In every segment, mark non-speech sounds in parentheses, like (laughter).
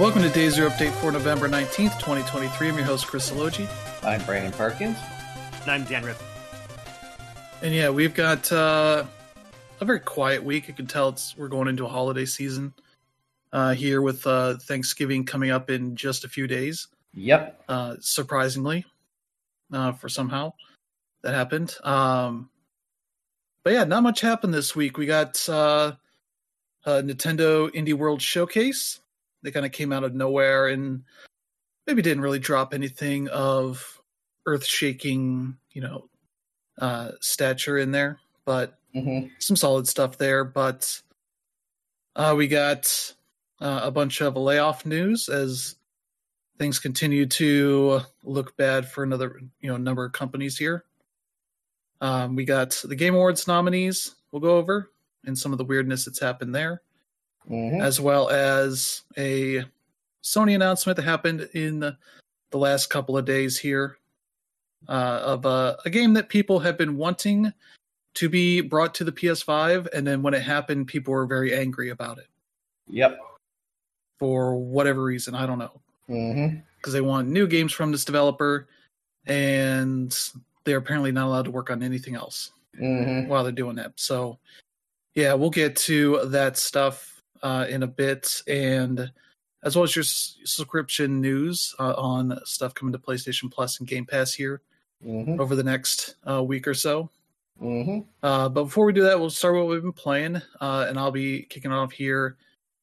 Welcome to Day Zero Update for November 19th, 2023. I'm your host, Chris Elogi. I'm Brandon Parkins. And I'm Dan Rip. And yeah, we've got uh, a very quiet week. You can tell it's we're going into a holiday season uh, here with uh, Thanksgiving coming up in just a few days. Yep. Uh, surprisingly, uh, for somehow that happened. Um, but yeah, not much happened this week. We got uh, a Nintendo Indie World Showcase. They kind of came out of nowhere and maybe didn't really drop anything of earth shaking, you know, uh, stature in there, but hmm some solid stuff there. But uh, we got uh, a bunch of layoff news as things continue to look bad for another, you know, number of companies here. Um, we got the Game Awards nominees. We'll go over and some of the weirdness that's happened there hmm as well as a Sony announcement that happened in the, the last couple of days here uh, of a, a game that people have been wanting to be brought to the PS5, and then when it happened, people were very angry about it Yep. for whatever reason. I don't know because they want new games from this developer, and they're apparently not allowed to work on anything else. hmm while they're doing that. So, yeah, we'll get to that stuff uh, in a bit, and as well as your s- subscription news uh, on stuff coming to PlayStation Plus and Game Pass here hmm over the next uh, week or so. hmm Uh, but before we do that, we'll start what we've been playing, uh, and I'll be kicking off here.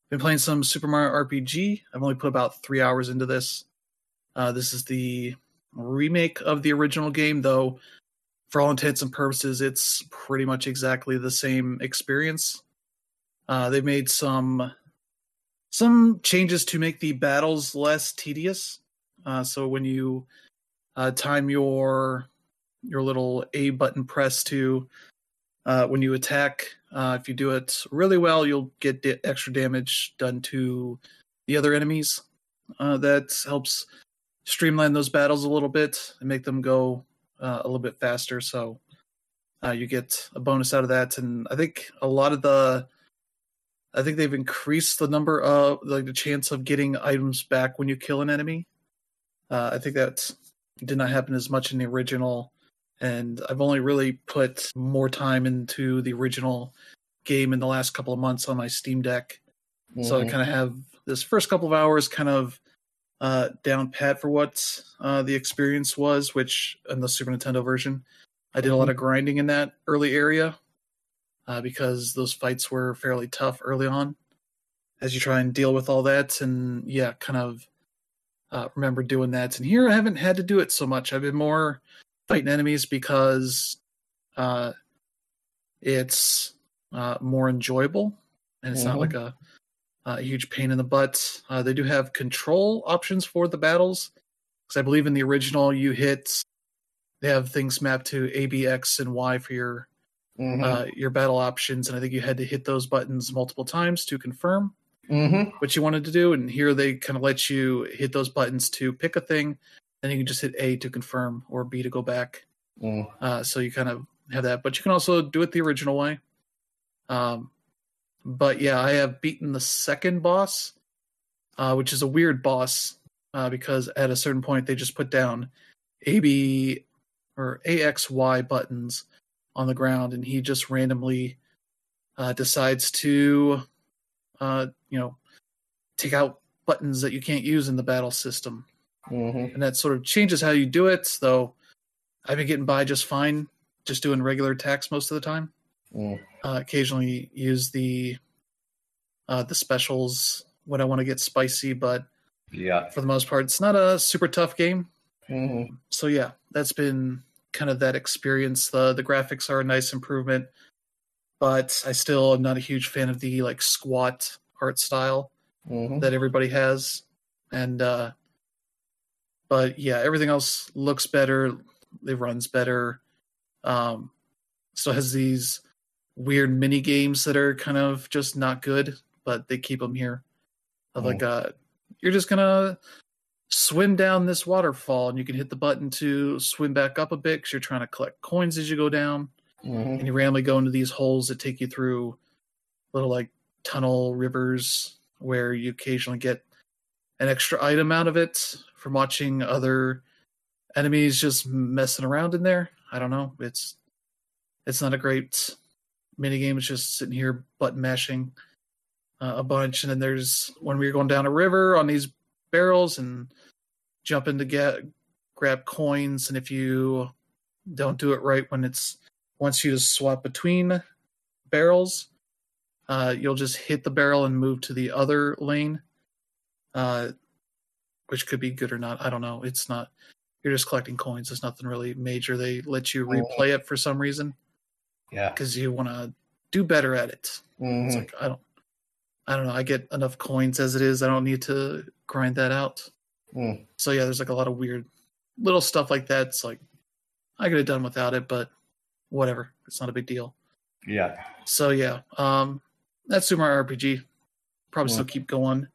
Been playing some Super Mario RPG. I've only put about three hours into this. Uh, this is the remake of the original game, though. For all intents and purposes, it's pretty much exactly the same experience. Uh, they made some some changes to make the battles less tedious. Uh, so when you uh, time your your little A button press to uh, when you attack. Uh, if you do it really well, you'll get da- extra damage done to the other enemies. Uh, that helps streamline those battles a little bit and make them go a little bit faster. So you get a bonus out of that. And I think a lot of the, I think they've increased the number of like the chance of getting items back when you kill an enemy. Uh, I think that did not happen as much in the original and I've only really put more time into the original game in the last couple of months on my Steam Deck. So I Mhm. kind of have this first couple of hours kind of uh, down pat for what uh, the experience was, which in the Super Nintendo version, I did a lot of grinding in that early area uh, because those fights were fairly tough early on as you try and deal with all that. And yeah, kind of uh, remember doing that. And here I haven't had to do it so much. I've been more fighting enemies because uh, it's uh, more enjoyable and it's not Mhm. like a, a huge pain in the butt. Uh, they do have control options for the battles because I believe in the original you hit. They have things mapped to A, B, X, and Y for your Mhm. uh, your battle options, and I think you had to hit those buttons multiple times to confirm Mhm. what you wanted to do. And here they kind of let you hit those buttons to pick a thing, and you can just hit A to confirm or B to go back. Mm. Uh, so you kind of have that, but you can also do it the original way. Um, but yeah, I have beaten the second boss, uh, which is a weird boss uh, because at a certain point they just put down A B or A X Y buttons on the ground, and he just randomly uh, decides to, uh, you know, take out buttons that you can't use in the battle system Mhm. and that sort of changes how you do it. Though I've been getting by just fine, just doing regular attacks most of the time. Mm. Uh, occasionally use the uh, the specials when I want to get spicy, but Yeah. for the most part, it's not a super tough game. Mhm. So yeah, that's been kind of that experience. the The graphics are a nice improvement, but I still am not a huge fan of the like squat art style Mhm. that everybody has and uh but yeah everything else looks better it runs better um still has these weird mini games that are kind of just not good but they keep them here of like uh you're just gonna swim down this waterfall and you can hit the button to swim back up a bit because you're trying to collect coins as you go down Mhm. and you randomly go into these holes that take you through little like tunnel rivers where you occasionally get an extra item out of it from watching other enemies just messing around in there. I don't know. It's it's not a great mini game. It's just sitting here button mashing uh, a bunch, and then there's when we are going down a river on these barrels and jumping to get grab coins, and if you don't do it right when it's wants you to swap between barrels, uh, you'll just hit the barrel and move to the other lane, uh, which could be good or not. I don't know. It's not. You're just collecting coins. It's nothing really major. They let you replay it for some reason Yeah. because you want to do better at it. It's Mhm. like I don't, I don't know. I get enough coins as it is. I don't need to grind that out. Mm. So yeah, there's like a lot of weird little stuff like that. It's like I could have done without it, but whatever. It's not a big deal. Yeah. So yeah, um, that's Super Mario RPG. Probably still keep going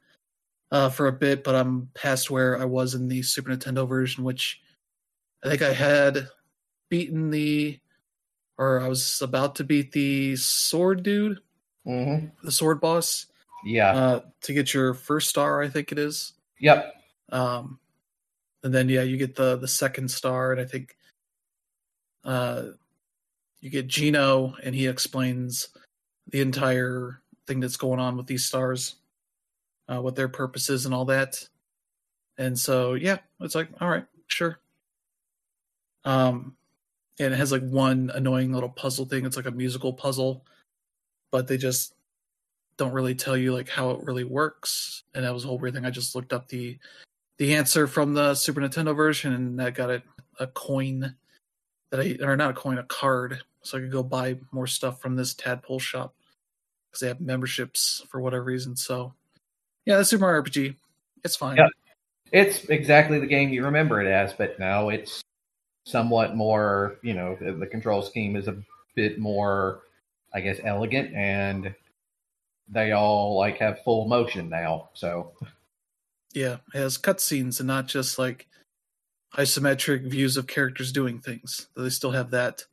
uh, for a bit, but I'm past where I was in the Super Nintendo version, which I think I had beaten the, or I was about to beat the sword dude, hmm the sword boss, Yeah. uh, to get your first star. I think it is. yep. Um, and then yeah, you get the the second star, and I think uh, you get Geno, and he explains the entire thing that's going on with these stars, uh, what their purpose is, and all that. And so yeah, it's like all right, sure. Um, and it has like one annoying little puzzle thing. It's like a musical puzzle, but they just don't really tell you like how it really works. And that was a whole weird thing. I just looked up the the answer from the Super Nintendo version, and I got it a coin that I or not a coin, a card, so I could go buy more stuff from this tadpole shop because they have memberships for whatever reason. So yeah, the Super Mario RPG, it's fine. It's exactly the game you remember it as, but now it's somewhat more, you know, the control scheme is a bit more, I guess, elegant, and they all like have full motion now. So, Yeah, it has cutscenes and not just like isometric views of characters doing things. They still have that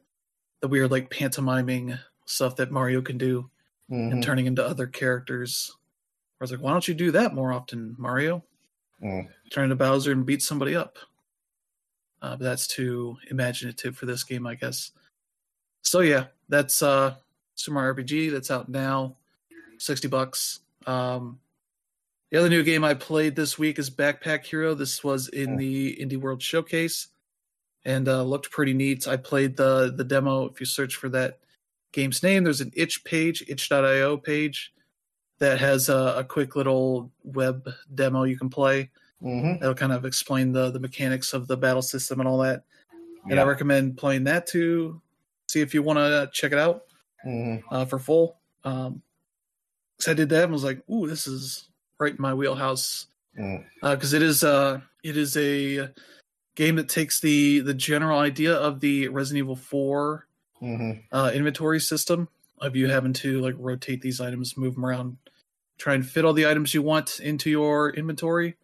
the weird like pantomiming stuff that Mario can do mhm. and turning into other characters. I was like, why don't you do that more often, Mario? Mm. Turn into Bowser and beat somebody up. Uh, but that's too imaginative for this game, I guess. So yeah, that's uh Super Mario RPG. That's out now, sixty bucks. Um, the other new game I played this week is Backpack Hero. This was in the Indie World Showcase, and uh, looked pretty neat. I played the the demo. If you search for that game's name, there's an itch page, itch.io page, that has a, a quick little web demo you can play. Mhm. That'll kind of explain the the mechanics of the battle system and all that. And I recommend playing that to see if you want to check it out Mhm. uh, for full. Um, so I did that and was like, "Ooh, this is right in my wheelhouse," Mm. because it is uh it is a game that takes the the general idea of the Resident Evil Four Mhm. uh, inventory system of you having to like rotate these items, move them around, try and fit all the items you want into your inventory,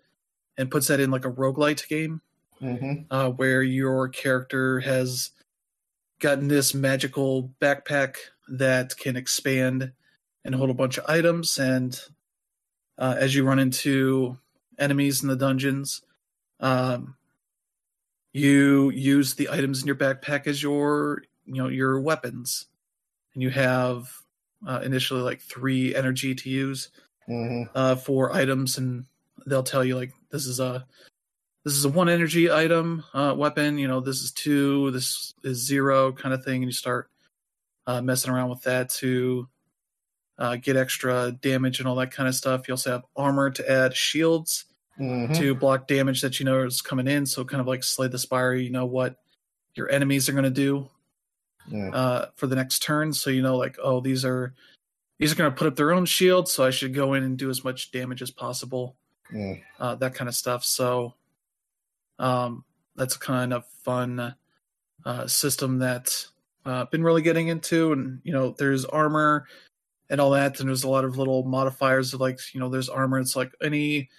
and puts that in like a roguelite game Mhm. uh, where your character has gotten this magical backpack that can expand and hold a bunch of items. And uh, as you run into enemies in the dungeons, um, you use the items in your backpack as your you know your weapons, and you have uh, initially like three energy to use Mhm. uh, for items, and they'll tell you like this is a this is a one energy item uh, weapon. You know, this is two, this is zero kind of thing, and you start uh, messing around with that to uh, get extra damage and all that kind of stuff. You also have armor to add shields Mhm. to block damage that you know is coming in. So kind of like Slay the Spire, you know what your enemies are going to do Mm. uh, for the next turn. So you know, like, oh, these are these are going to put up their own shield, so I should go in and do as much damage as possible. Mm. Uh, that kind of stuff. So um, that's a kind of fun uh, system that uh, been really getting into. And you know, there's armor and all that, and there's a lot of little modifiers of like you know, there's armor. It's like any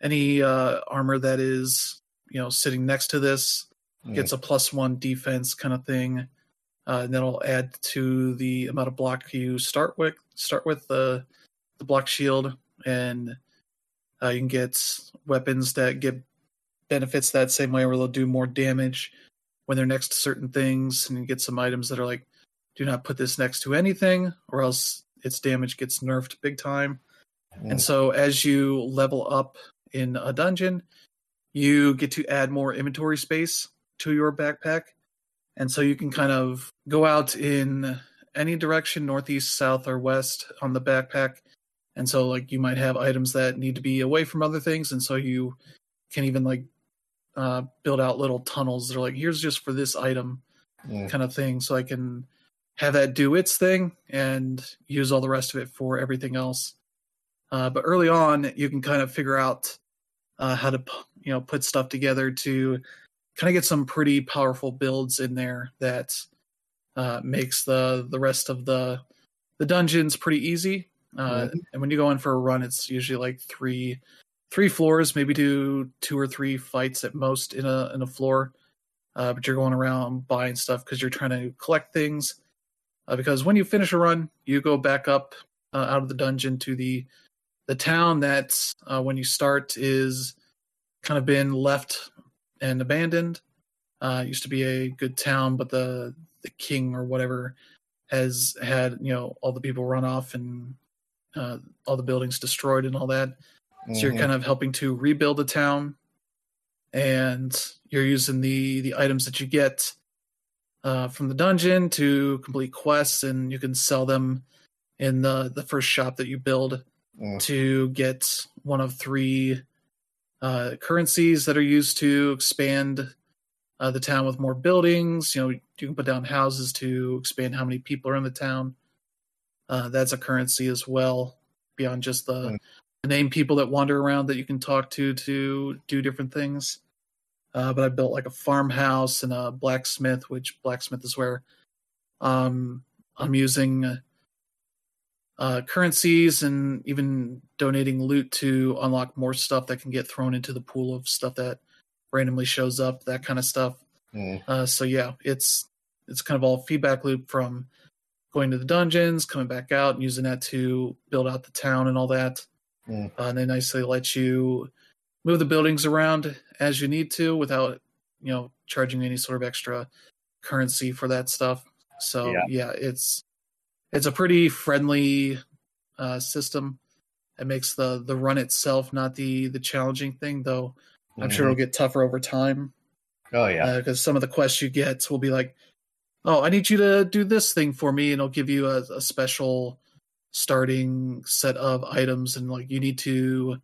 any uh, armor that is you know sitting next to this Mm. gets a plus one defense kind of thing. Uh, and that'll add to the amount of block you start with. Start with the the block shield, and Uh, you can get weapons that get benefits that same way, where they'll do more damage when they're next to certain things, and you get some items that are like, do not put this next to anything, or else its damage gets nerfed big time. Mm. And so as you level up in a dungeon, you get to add more inventory space to your backpack. And so you can kind of go out in any direction, northeast, south, or west on the backpack. And so like you might have items that need to be away from other things, and so you can even like uh, build out little tunnels that are like here's just for this item kind of thing, so I can have that do its thing and use all the rest of it for everything else. Uh, but early on, you can kind of figure out uh, how to you know put stuff together to kind of get some pretty powerful builds in there that uh, makes the the rest of the the dungeons pretty easy. Uh, Mhm. And when you go in for a run, it's usually like three three floors, maybe do two or three fights at most in a in a floor. Uh, but you're going around buying stuff because you're trying to collect things. Uh, because when you finish a run, you go back up uh, out of the dungeon to the the town that uh, when you start is kind of been left and abandoned. Uh, used to be a good town, but the the king or whatever has had you know all the people run off and uh, all the buildings destroyed and all that. So you're Mhm. kind of helping to rebuild the town, and you're using the the items that you get uh, from the dungeon to complete quests, and you can sell them in the the first shop that you build Mm. to get one of three uh, currencies that are used to expand uh, the town with more buildings. You know, you can put down houses to expand how many people are in the town. Uh, that's a currency as well, beyond just the, Mm. the name people that wander around that you can talk to to do different things. Uh, but I built like a farmhouse and a blacksmith, which blacksmith is where um, I'm using uh, currencies and even donating loot to unlock more stuff that can get thrown into the pool of stuff that randomly shows up, that kind of stuff. Mm. Uh, so yeah, it's it's kind of all feedback loop from going to the dungeons, coming back out, and using that to build out the town and all that. Mm. Uh, and they nicely let you move the buildings around as you need to without you know charging any sort of extra currency for that stuff. So Yeah. yeah, it's it's a pretty friendly uh, system. It makes the the run itself not the the challenging thing, though. I'm sure it'll get tougher over time Oh yeah. because some of the quests you get will be like, "Oh, I need you to do this thing for me," and it'll give you a, a special starting set of items, and like you need to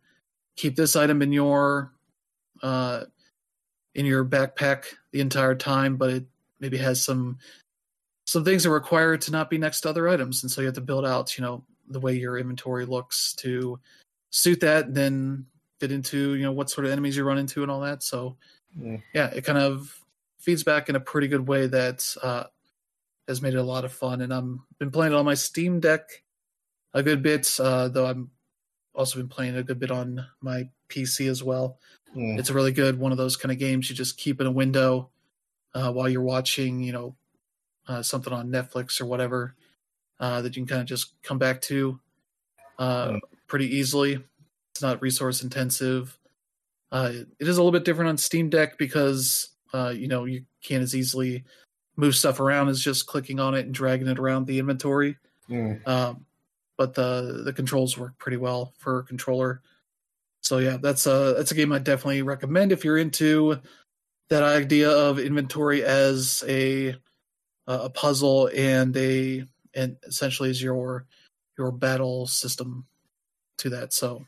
keep this item in your uh, in your backpack the entire time, but it maybe has some some things that require it to not be next to other items, and so you have to build out, you know, the way your inventory looks to suit that, and then fit into you know what sort of enemies you run into and all that. So Mm. yeah, it kind of feeds back in a pretty good way that uh, has made it a lot of fun. And I'm been playing it on my Steam Deck a good bit, uh, though I'm also been playing it a good bit on my PC as well. Mm. It's a really good one of those kind of games you just keep in a window uh, while you're watching, you know, uh, something on Netflix or whatever uh, that you can kind of just come back to uh, Mm. pretty easily. It's not resource intensive. Uh, it is a little bit different on Steam Deck because uh, you know you can't as easily move stuff around as just clicking on it and dragging it around the inventory. Mm. Um, but the the controls work pretty well for a controller. So yeah, that's a that's a game I definitely recommend if you're into that idea of inventory as a a puzzle and a and essentially is your your battle system to that. So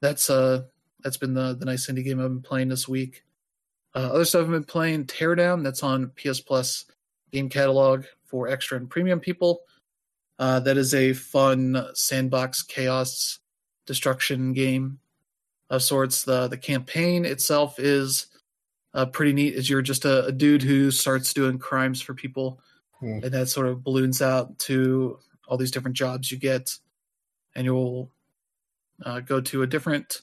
that's uh that's been the the nice indie game I've been playing this week. Uh, other stuff I've been playing Teardown. That's on PS Plus game catalog for extra and premium people. Uh, that is a fun sandbox chaos destruction game of sorts. The the campaign itself is uh, pretty neat. Is you're just a, a dude who starts doing crimes for people, Hmm. and that sort of balloons out to all these different jobs you get, and you'll uh, go to a different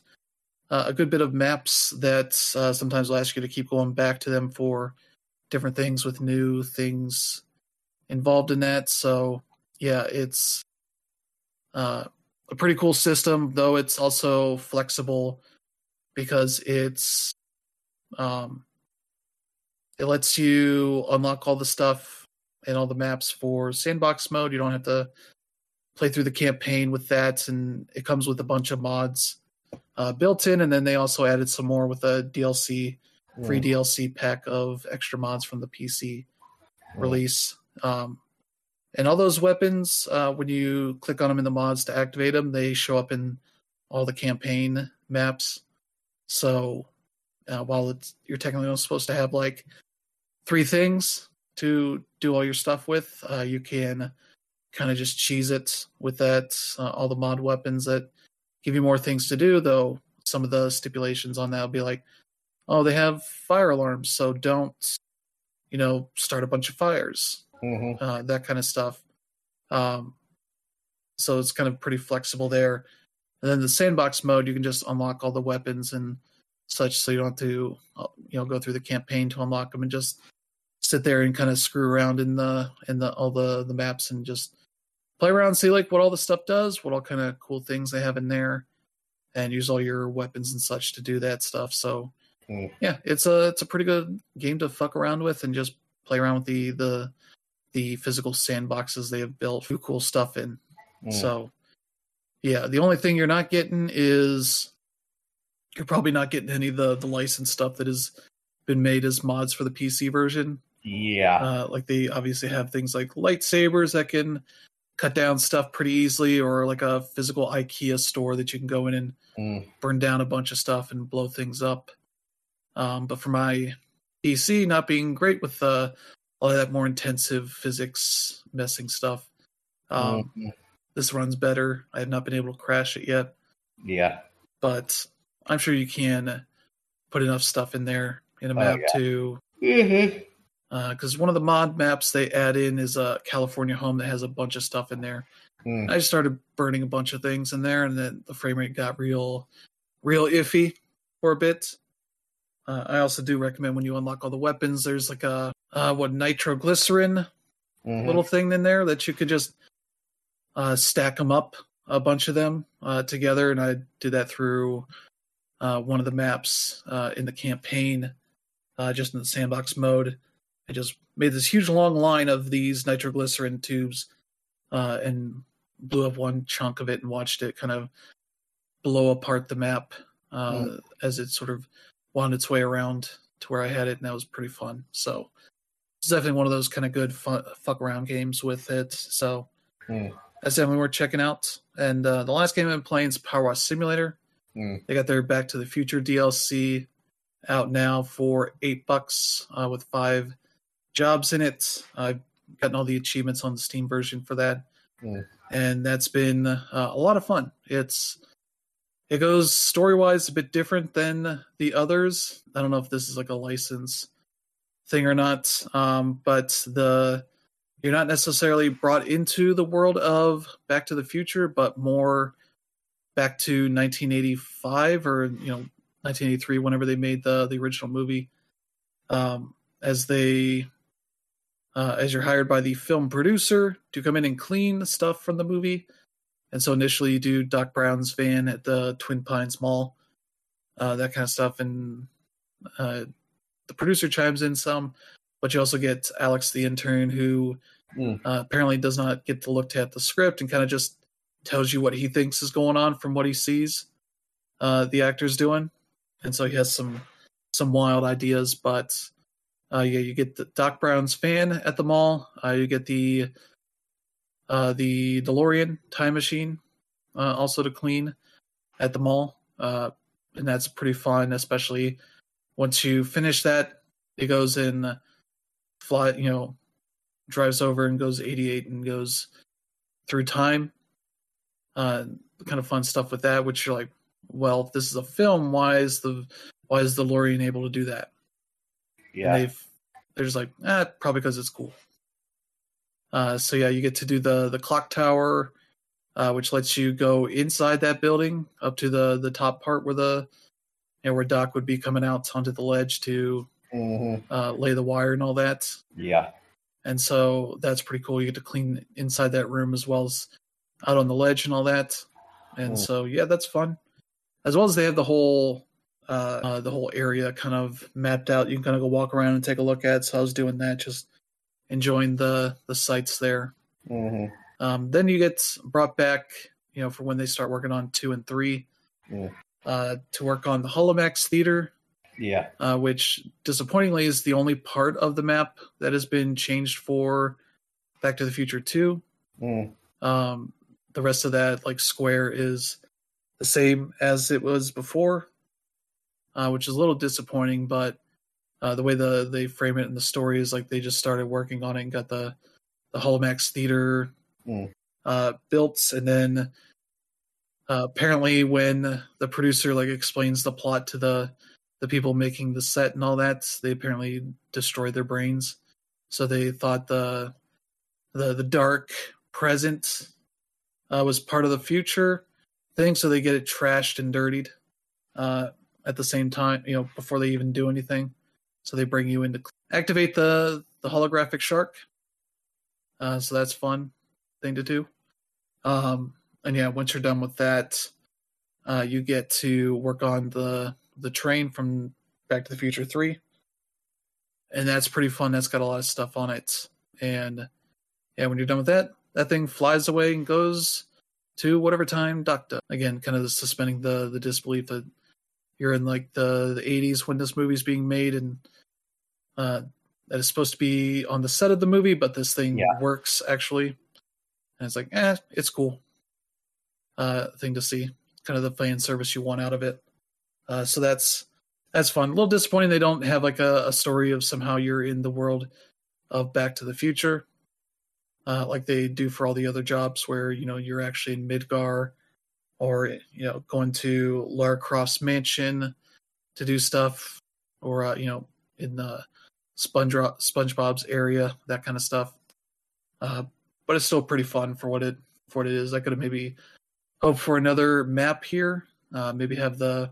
uh, a good bit of maps that uh, sometimes will ask you to keep going back to them for different things with new things involved in that. So yeah, it's uh, a pretty cool system, though it's also flexible because it's um, it lets you unlock all the stuff and all the maps for sandbox mode. You don't have to play through the campaign with that, and it comes with a bunch of mods uh, built in. And then they also added some more with a DLC, free Mm. DLC pack of extra mods from the PC Mm. release. Um, and all those weapons, uh, when you click on them in the mods to activate them, they show up in all the campaign maps. So uh, while it's, you're technically only supposed to have like three things to do all your stuff with, uh, you can kind of just cheese it with that. Uh, all the mod weapons that give you more things to do, though some of the stipulations on that will be like, oh, they have fire alarms, so don't, you know, start a bunch of fires Mhm. uh, that kind of stuff. Um, so it's kind of pretty flexible there. And then the sandbox mode, you can just unlock all the weapons and such, so you don't have to, uh, you know, go through the campaign to unlock them and just sit there and kind of screw around in the in the all the the maps and just play around, see like what all the stuff does, what all kind of cool things they have in there, and use all your weapons and such to do that stuff. So Mm. yeah, it's a it's a pretty good game to fuck around with and just play around with the the the physical sandboxes they have built. Cool stuff in. Mm. So yeah, the only thing you're not getting is you're probably not getting any of the the licensed stuff that has been made as mods for the PC version. yeah. Uh, like they obviously have things like lightsabers that can cut down stuff pretty easily, or like a physical IKEA store that you can go in and Mm. burn down a bunch of stuff and blow things up. Um, but for my PC, not being great with uh, all that more intensive physics messing stuff, um, Mhm. this runs better. I have not been able to crash it yet, Yeah. but I'm sure you can put enough stuff in there in a Oh, map yeah. to because one of the mod maps they add in is a California home that has a bunch of stuff in there. Mm. I started burning a bunch of things in there, and then the frame rate got real, real iffy for a bit. Uh, I also do recommend when you unlock all the weapons, there's like a uh, what nitroglycerin Mhm. little thing in there that you could just uh, stack them up, a bunch of them uh, together, and I did that through uh, one of the maps uh, in the campaign, uh, just in the sandbox mode. I just made this huge long line of these nitroglycerin tubes uh, and blew up one chunk of it and watched it kind of blow apart the map uh, Mm. as it sort of wound its way around to where I had it, and that was pretty fun. So it's definitely one of those kind of good fun, fuck around games with it. So Mm. that's definitely worth checking out. And uh, the last game I've been playing is Power Wash Simulator. Mm. They got their Back to the Future DLC out now for eight bucks uh, with five jobs in it. I've gotten all the achievements on the Steam version for that, Mm. and that's been uh, a lot of fun. It's it goes story wise a bit different than the others. I don't know if this is like a license thing or not, um, but the you're not necessarily brought into the world of Back to the Future, but more back to 1985 or you know 1983 whenever they made the the original movie um as they uh as you're hired by the film producer to come in and clean stuff from the movie. And so initially you do doc brown's van at the twin pines mall uh that kind of stuff. And uh the producer chimes in some but you also get alex the intern who Mm. uh, apparently does not get to look at the script and kind of just tells you what he thinks is going on from what he sees uh, the actors doing, and so he has some some wild ideas. But uh, yeah, you get the Doc Brown's fan at the mall. Uh, you get the uh, the DeLorean time machine uh, also to clean at the mall, uh, and that's pretty fun, especially once you finish that. It goes in fly, you know, drives over and goes 88 and goes through time. Uh, kind of fun stuff with that, which you're like, well, if this is a film, why is the why is the DeLorean able to do that? Yeah. they've they're just like, ah, probably because it's cool. Uh, so yeah, you get to do the the clock tower, uh, which lets you go inside that building up to the the top part where the you know, where Doc would be coming out onto the ledge to Mhm. uh, lay the wire and all that. Yeah. And so that's pretty cool. You get to clean inside that room as well as out on the ledge and all that. and Mm. so yeah, that's fun. As well as they have the whole uh, uh, the whole area kind of mapped out. You can kind of go walk around and take a look at. So I was doing that, just enjoying the the sights there. hmm Um, then you get brought back, you know, for when they start working on two and three, Yeah. Uh, to work on the Holomax Theater, Yeah. uh, which disappointingly is the only part of the map that has been changed for Back to the Future Two. Mm. Um, the rest of that, like square, is the same as it was before, uh, which is a little disappointing. But uh, the way the they frame it in the story is like they just started working on it and got the the Holomax Theater Mm. uh, built, and then uh, apparently when the producer like explains the plot to the the people making the set and all that, they apparently destroyed their brains. So they thought the the the dark present uh, was part of the future thing, so they get it trashed and dirtied uh, at the same time. You know, before they even do anything, so they bring you in to activate the the holographic shark. Uh, so that's fun thing to do. Um, and yeah, once you're done with that, uh, you get to work on the the train from Back to the Future Three, and that's pretty fun. That's got a lot of stuff on it, and yeah, when you're done with that, that thing flies away and goes to whatever time Doc does. Again, kind of suspending the the disbelief that you're in like the the 80s when this movie's being made and uh, that is supposed to be on the set of the movie, but this thing Yeah. works actually. And it's like, eh, it's cool. Uh, thing to see, kind of the fan service you want out of it. Uh, so that's that's fun. A little disappointing they don't have like a, a story of somehow you're in the world of Back to the Future, uh, like they do for all the other jobs, where you know you're actually in Midgar, or you know going to Lara Croft's mansion to do stuff, or uh, you know in the Sponge SpongeBob's area, that kind of stuff. Uh, but it's still pretty fun for what it for what it is. I could have maybe hoped for another map here. Uh, maybe have the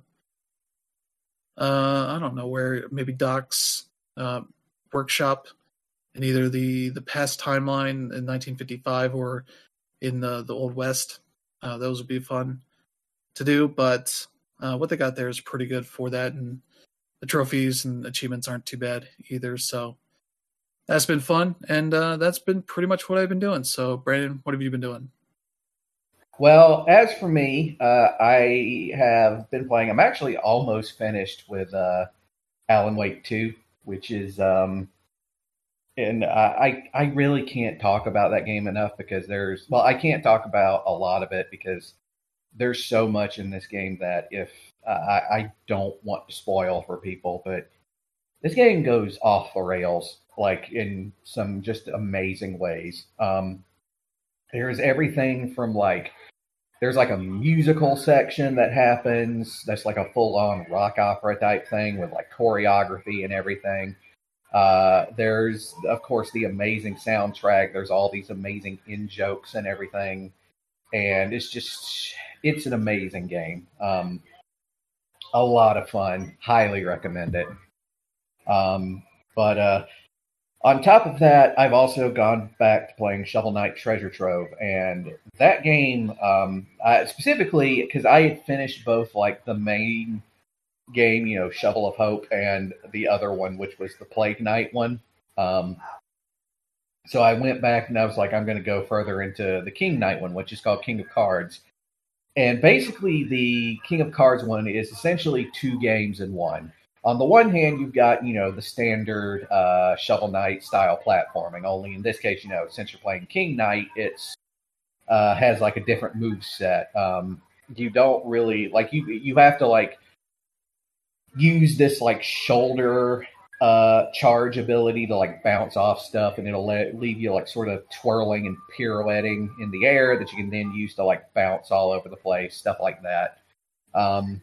uh, I don't know where maybe Doc's uh, workshop in either the the past timeline in 1955 or in the the old west. Uh, those would be fun to do, but uh, what they got there is pretty good for that, and the trophies and achievements aren't too bad either. So that's been fun, and uh, that's been pretty much what I've been doing. So, Brandon, what have you been doing? Well, as for me, uh, I have been playing. I'm actually almost finished with uh, Alan Wake 2, which is, um, and I I really can't talk about that game enough because there's well, I can't talk about a lot of it because there's so much in this game that if uh, I I don't want to spoil for people, but this game goes off the rails like in some just amazing ways. Um, there's everything from like there's like a musical section that happens that's like a full on rock opera type thing with like choreography and everything. Uh, there's of course the amazing soundtrack. There's all these amazing in jokes and everything, and it's just it's an amazing game. Um, a lot of fun. Highly recommend it. Um, but uh, on top of that, I've also gone back to playing Shovel Knight Treasure Trove, and that game, um, I, specifically because I had finished both like the main game, you know, Shovel of Hope, and the other one, which was the Plague Knight one. Um, so I went back and I was like, I'm going to go further into the King Knight one, which is called King of Cards. And basically, the King of Cards one is essentially two games in one on the one hand, you've got you know the standard uh, Shovel Knight style platforming. Only in this case, you know, since you're playing King Knight, it's uh, has like a different move set. Um, you don't really like you you have to like use this like shoulder uh, charge ability to like bounce off stuff, and it'll let leave you like sort of twirling and pirouetting in the air that you can then use to like bounce all over the place, stuff like that. Um,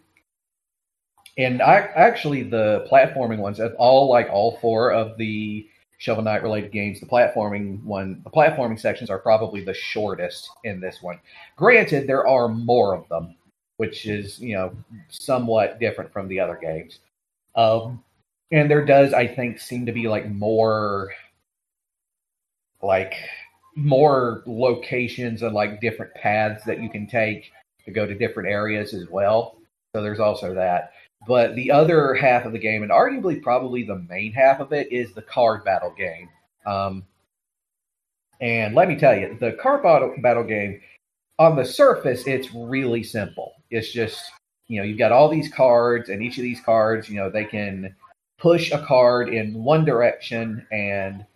and I actually the platforming ones, all like all four of the Shovel Knight related games, the platforming one, the platforming sections are probably the shortest in this one. Granted, there are more of them, which is you know somewhat different from the other games. Um, and there does, I think, seem to be like more, like more locations and like different paths that you can take to go to different areas as well. So there's also that. But the other half of the game, and arguably probably the main half of it, is the card battle game. Um, and let me tell you, the card battle, battle game, on the surface, it's really simple. It's just, you know, you've got all these cards, and each of these cards, you know, they can push a card in one direction and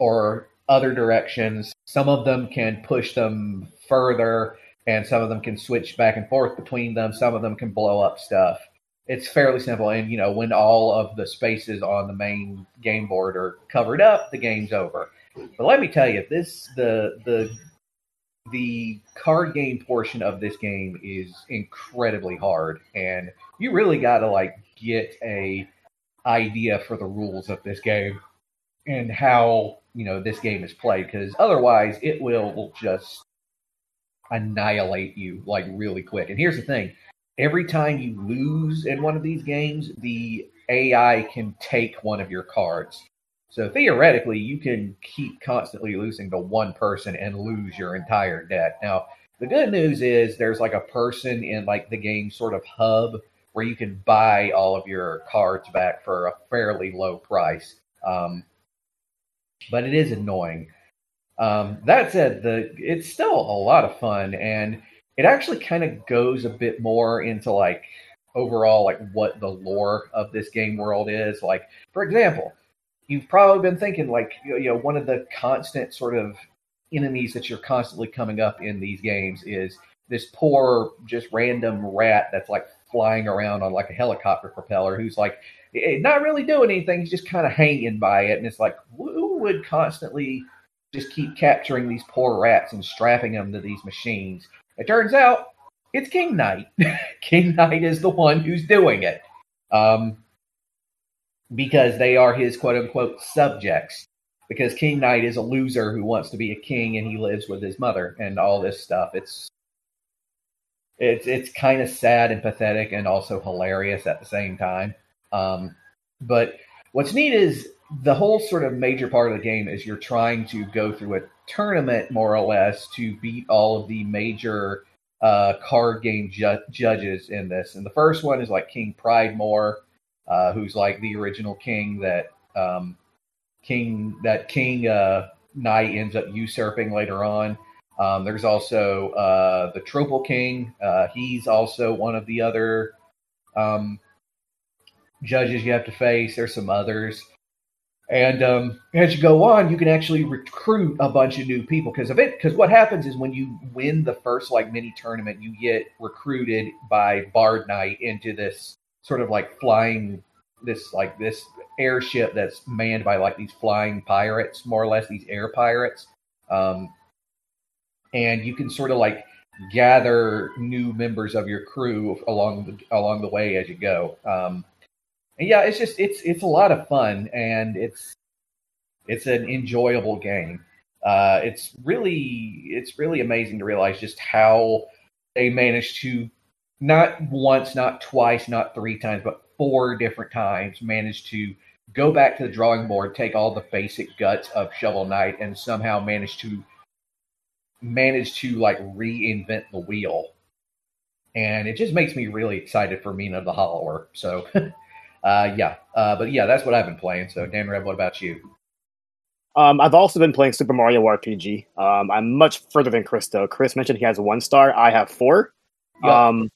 or other directions. Some of them can push them further, and some of them can switch back and forth between them. Some of them can blow up stuff. It's fairly simple, and you know when all of the spaces on the main game board are covered up, the game's over. But let me tell you, this the the the card game portion of this game is incredibly hard, and you really got to like get a idea for the rules of this game and how you know this game is played because otherwise it will just annihilate you like really quick. And here's the thing: every time you lose in one of these games, the AI can take one of your cards. So theoretically, you can keep constantly losing to one person and lose your entire deck. Now, the good news is there's like a person in like the game sort of hub where you can buy all of your cards back for a fairly low price. Um, but it is annoying. Um, that said, the it's still a lot of fun, and it actually kind of goes a bit more into like overall like what the lore of this game world is. Like, for example, you've probably been thinking like you know one of the constant sort of enemies that you're constantly coming up in these games is this poor just random rat that's like flying around on like a helicopter propeller who's like eh, not really doing anything he's just kind of hanging by it and it's like who would constantly just keep capturing these poor rats and strapping them to these machines. It turns out it's King Knight. (laughs) King Knight is the one who's doing it. Um, because they are his quote unquote subjects. Because King Knight is a loser who wants to be a king and he lives with his mother and all this stuff. It's it's it's kind of sad and pathetic and also hilarious at the same time. Um, but what's neat is the whole sort of major part of the game is you're trying to go through a tournament more or less to beat all of the major uh, card game ju- judges in this. And the first one is like King Pridemoor, uh, who's like the original king that um, King that King uh, Knight ends up usurping later on. Um, there's also uh, the Troupple King. Uh, he's also one of the other um, judges you have to face. There's some others. And um, as you go on, you can actually recruit a bunch of new people because of it. Because what happens is when you win the first like mini tournament, you get recruited by Bard Knight into this sort of like flying this like this airship that's manned by like these flying pirates, more or less these air pirates. Um, and you can sort of like gather new members of your crew along the along the way as you go. Um, yeah, it's just it's it's a lot of fun and it's it's an enjoyable game. Uh, it's really it's really amazing to realize just how they managed to not once, not twice, not three times, but four different times managed to go back to the drawing board, take all the basic guts of Shovel Knight, and somehow manage to manage to like reinvent the wheel. And it just makes me really excited for Mina the Hollower. So (laughs) uh, yeah, uh, but yeah, that's what I've been playing. So, Dan Rev, what about you? Um, I've also been playing Super Mario RPG. Um, I'm much further than Chris, though. Chris mentioned he has one star. I have four. Um,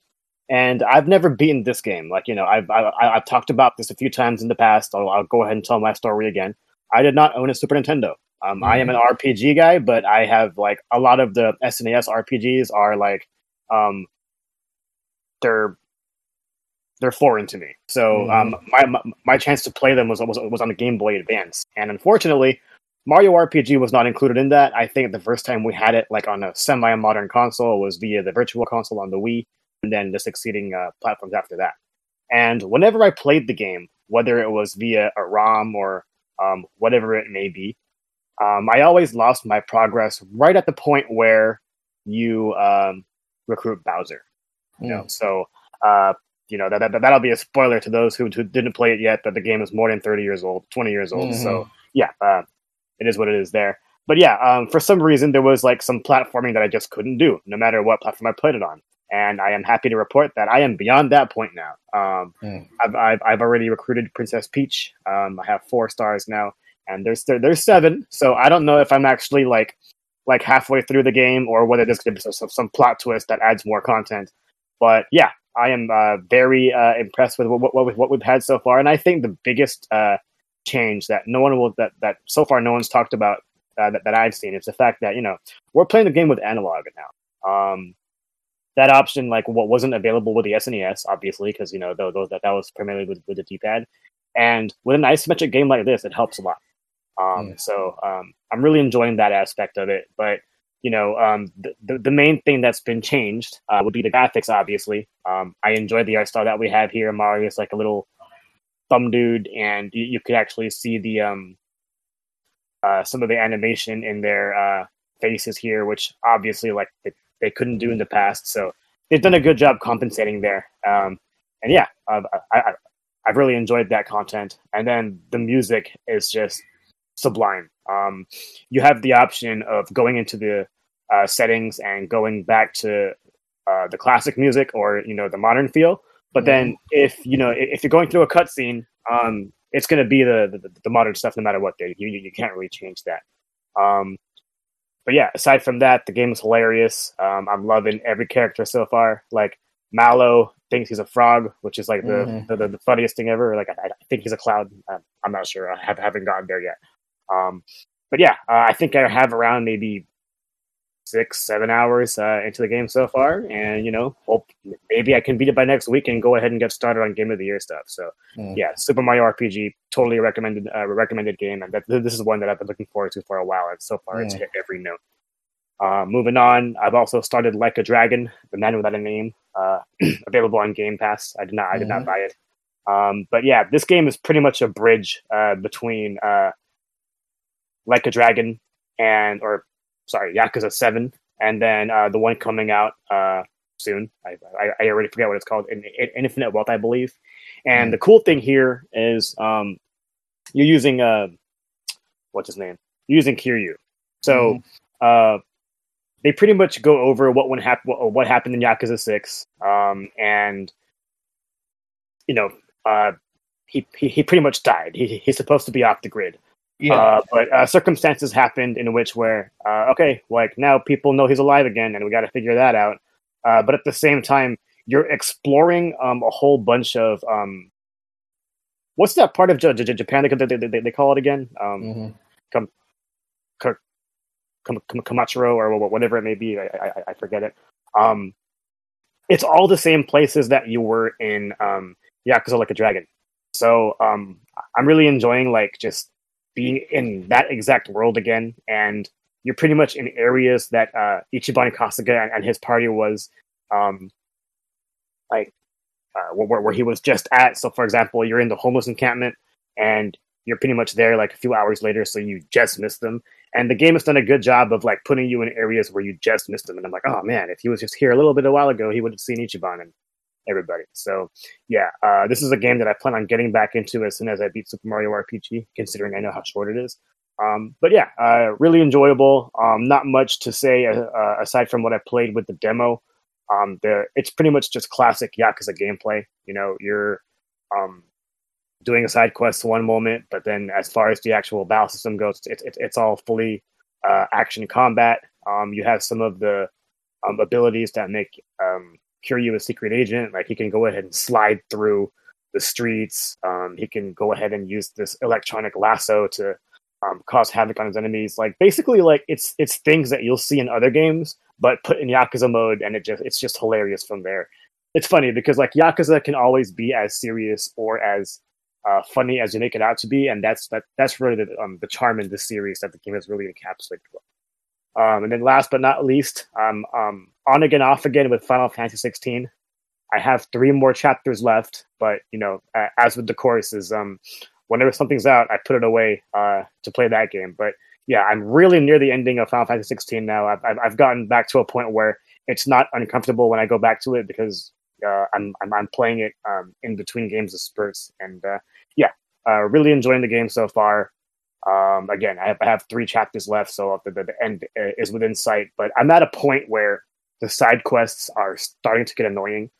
and I've never beaten this game. Like, you know, I've, I, have talked about this a few times in the past. I'll, I'll, go ahead and tell my story again. I did not own a Super Nintendo. Um, mm-hmm. I am an mm-hmm. RPG guy, but I have, like, a lot of the SNES RPGs are, like, um, they're they're foreign to me. So mm. um, my, my, my chance to play them was, was was on the Game Boy Advance, and unfortunately, Mario RPG was not included in that. I think the first time we had it like on a semi-modern console was via the Virtual Console on the Wii, and then the succeeding uh, platforms after that. And whenever I played the game, whether it was via a ROM or um, whatever it may be, um, I always lost my progress right at the point where you um, recruit Bowser. You know, mm. so uh, you know that, that that'll be a spoiler to those who, who didn't play it yet that the game is more than 30 years old 20 years old mm-hmm. so yeah uh, it is what it is there but yeah um, for some reason there was like some platforming that i just couldn't do no matter what platform i played it on and I am happy to report that I am beyond that point now. Um, Mm. I've, I've I've already recruited Princess Peach. Um, I have four stars now, and there's there, there's seven. So I don't know if I'm actually like like halfway through the game or whether there's going to be some, some plot twist that adds more content. But yeah, I am uh, very uh, impressed with what, what, what we've had so far, and I think the biggest uh, change that no one will that that so far no one's talked about uh, that, that I've seen is the fact that you know we're playing the game with analog now. Um, that option like what wasn't available with the SNES, obviously, because you know those, those that that was primarily with, with the D-pad, and with an isometric game like this, it helps a lot. Um. So um, I'm really enjoying that aspect of it, but you know, um, the, the main thing that's been changed uh, would be the graphics. Obviously, um, I enjoy the art style that we have here. Mario's like a little thumb dude, and you, you could actually see the um, uh, some of the animation in their uh, faces here, which obviously like they, they couldn't do in the past. So they've done a good job compensating there. Um, and yeah, uh, I, I've really enjoyed that content. And then the music is just sublime. Um, you have the option of going into the uh, settings and going back to uh, the classic music or you know the modern feel. But then if you know if you're going through a cutscene, um, it's going to be the, the the modern stuff no matter what. They you you can't really change that. Um, but yeah, aside from that, the game is hilarious. Um, I'm loving every character so far. Like Mallow thinks he's a frog, which is like the Mhm. the, the, the funniest thing ever. Like I, I think he's a cloud. Uh, I'm not sure. I have, haven't gotten there yet. Um, but yeah, uh, I think I have around maybe six, seven hours uh, into the game so far, and you know, hope maybe I can beat it by next week and go ahead and get started on Game of the Year stuff. So Mm. yeah, Super Mario RPG, totally recommended uh, recommended game, and that, this is one that I've been looking forward to for a while, and so far it's Mm. hit every note. Uh, moving on, I've also started Like a Dragon, the man without a name, uh, (clears throat) available on Game Pass. I did not, I did not Mhm. buy it, um, but yeah, this game is pretty much a bridge uh, between uh, Like a Dragon and, or sorry, Yakuza Seven, and then uh, the one coming out uh, soon. I, I, I already forget what it's called. In, in, Infinite Wealth, I believe. And the cool thing here is um, you're using uh, what's his name? You're using Kiryu. So uh, they pretty much go over what would hap- what, what happened in Yakuza Six, um, and you know, uh, he, he he pretty much died. He, he's supposed to be off the grid. Yeah. Uh, but uh, circumstances happened in which where uh, okay, like now people know he's alive again, and we got to figure that out. Uh, but at the same time, you're exploring um, a whole bunch of um, what's that part of J- J- Japan they, they, they, they call it again? Um, Mhm. Kam- Kam- Kamachiro or whatever it may be. I, I, I forget it. Um, it's all the same places that you were in um, Yakuza Like a Dragon. So um, I'm really enjoying like just being in that exact world again, and you're pretty much in areas that uh, Ichiban Kasuga and, and his party was um, like uh, where, where he was just at. So, for example, you're in the homeless encampment, and you're pretty much there like a few hours later, so you just missed them. And the game has done a good job of like putting you in areas where you just missed them. And I'm like, oh man, if he was just here a little bit a while ago, he would have seen Ichiban and everybody. So yeah, uh, this is a game that I plan on getting back into as soon as I beat Super Mario RPG, considering I know how short it is. Um, but yeah, uh, really enjoyable. Um, not much to say uh, uh, aside from what I played with the demo. Um, the it's pretty much just classic Yakuza gameplay. You know, you're um, doing a side quest one moment, but then as far as the actual battle system goes, it's it's, it's all fully uh, action combat. Um, you have some of the um, abilities that make Kiryu a secret agent. Like he can go ahead and slide through the streets. Um, he can go ahead and use this electronic lasso to um, cause havoc on his enemies. Like basically, like it's it's things that you'll see in other games, but put in Yakuza mode, and it just it's just hilarious from there. It's funny because like Yakuza can always be as serious or as uh, funny as you make it out to be, and that's that that's really the um, the charm in this series that the game has really encapsulated. Um, and then last but not least, um, um, on again, off again with Final Fantasy 16. I have three more chapters left, but you know, as with the courses, um, whenever something's out, I put it away uh, to play that game. But yeah, I'm really near the ending of Final Fantasy 16 now. I've, I've I've gotten back to a point where it's not uncomfortable when I go back to it because uh, I'm, I'm I'm playing it um, in between games of spurts, and uh, yeah, uh, really enjoying the game so far. Um, again, I have, I have three chapters left, so the, the, end uh, is within sight. But I'm at a point where the side quests are starting to get annoying.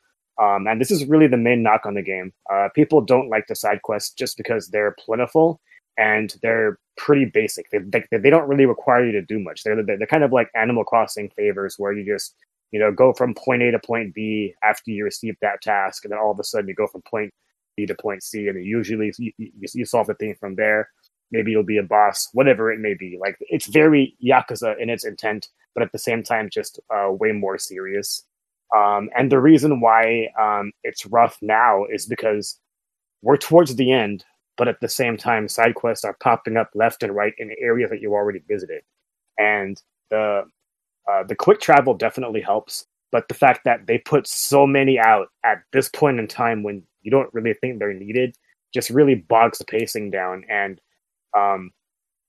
Um, and this is really the main knock on the game. Uh, people don't like the side quests just because they're plentiful and they're pretty basic. They, they, they don't really require you to do much. They're, they're, they're kind of like Animal Crossing favors where you just, you know, go from point A to point B after you receive that task. And then all of a sudden you go from point B to point C. And usually you, you, you solve the thing from there. Maybe you'll be a boss, whatever it may be. Like it's very Yakuza in its intent, but at the same time, just uh, way more serious. Um, and the reason why um, it's rough now is because we're towards the end, but at the same time, side quests are popping up left and right in areas that you already visited. And the uh, the quick travel definitely helps, but the fact that they put so many out at this point in time when you don't really think they're needed just really bogs the pacing down, and um,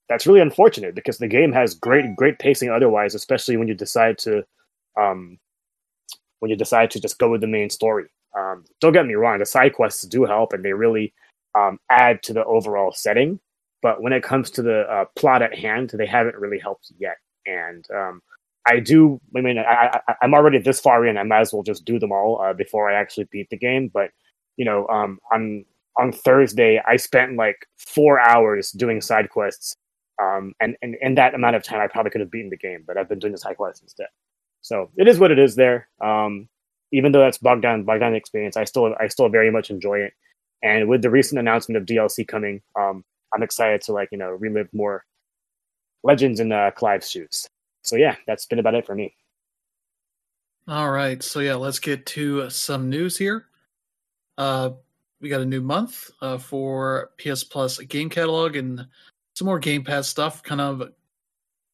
that's really unfortunate because the game has great great pacing otherwise, especially when you decide to um, when you decide to just go with the main story. Um, don't get me wrong, the side quests do help and they really um, add to the overall setting. But when it comes to the uh, plot at hand, they haven't really helped yet. And um, I do, I mean, I, I, am already this far in. I might as well just do them all uh, before I actually beat the game. But, you know, um, on, on Thursday, I spent like four hours doing side quests. Um, and, and in that amount of time, I probably could have beaten the game, but I've been doing the side quests instead. So it is what it is there. Um, even though that's bogged down, bogged down experience, I still I still very much enjoy it. And with the recent announcement of DLC coming, um, I'm excited to like you know relive more legends in uh, Clive's shoes. So yeah, that's been about it for me. All right, so yeah, let's get to some news here. Uh, we got a new month uh, for PS Plus game catalog and some more Game Pass stuff, kind of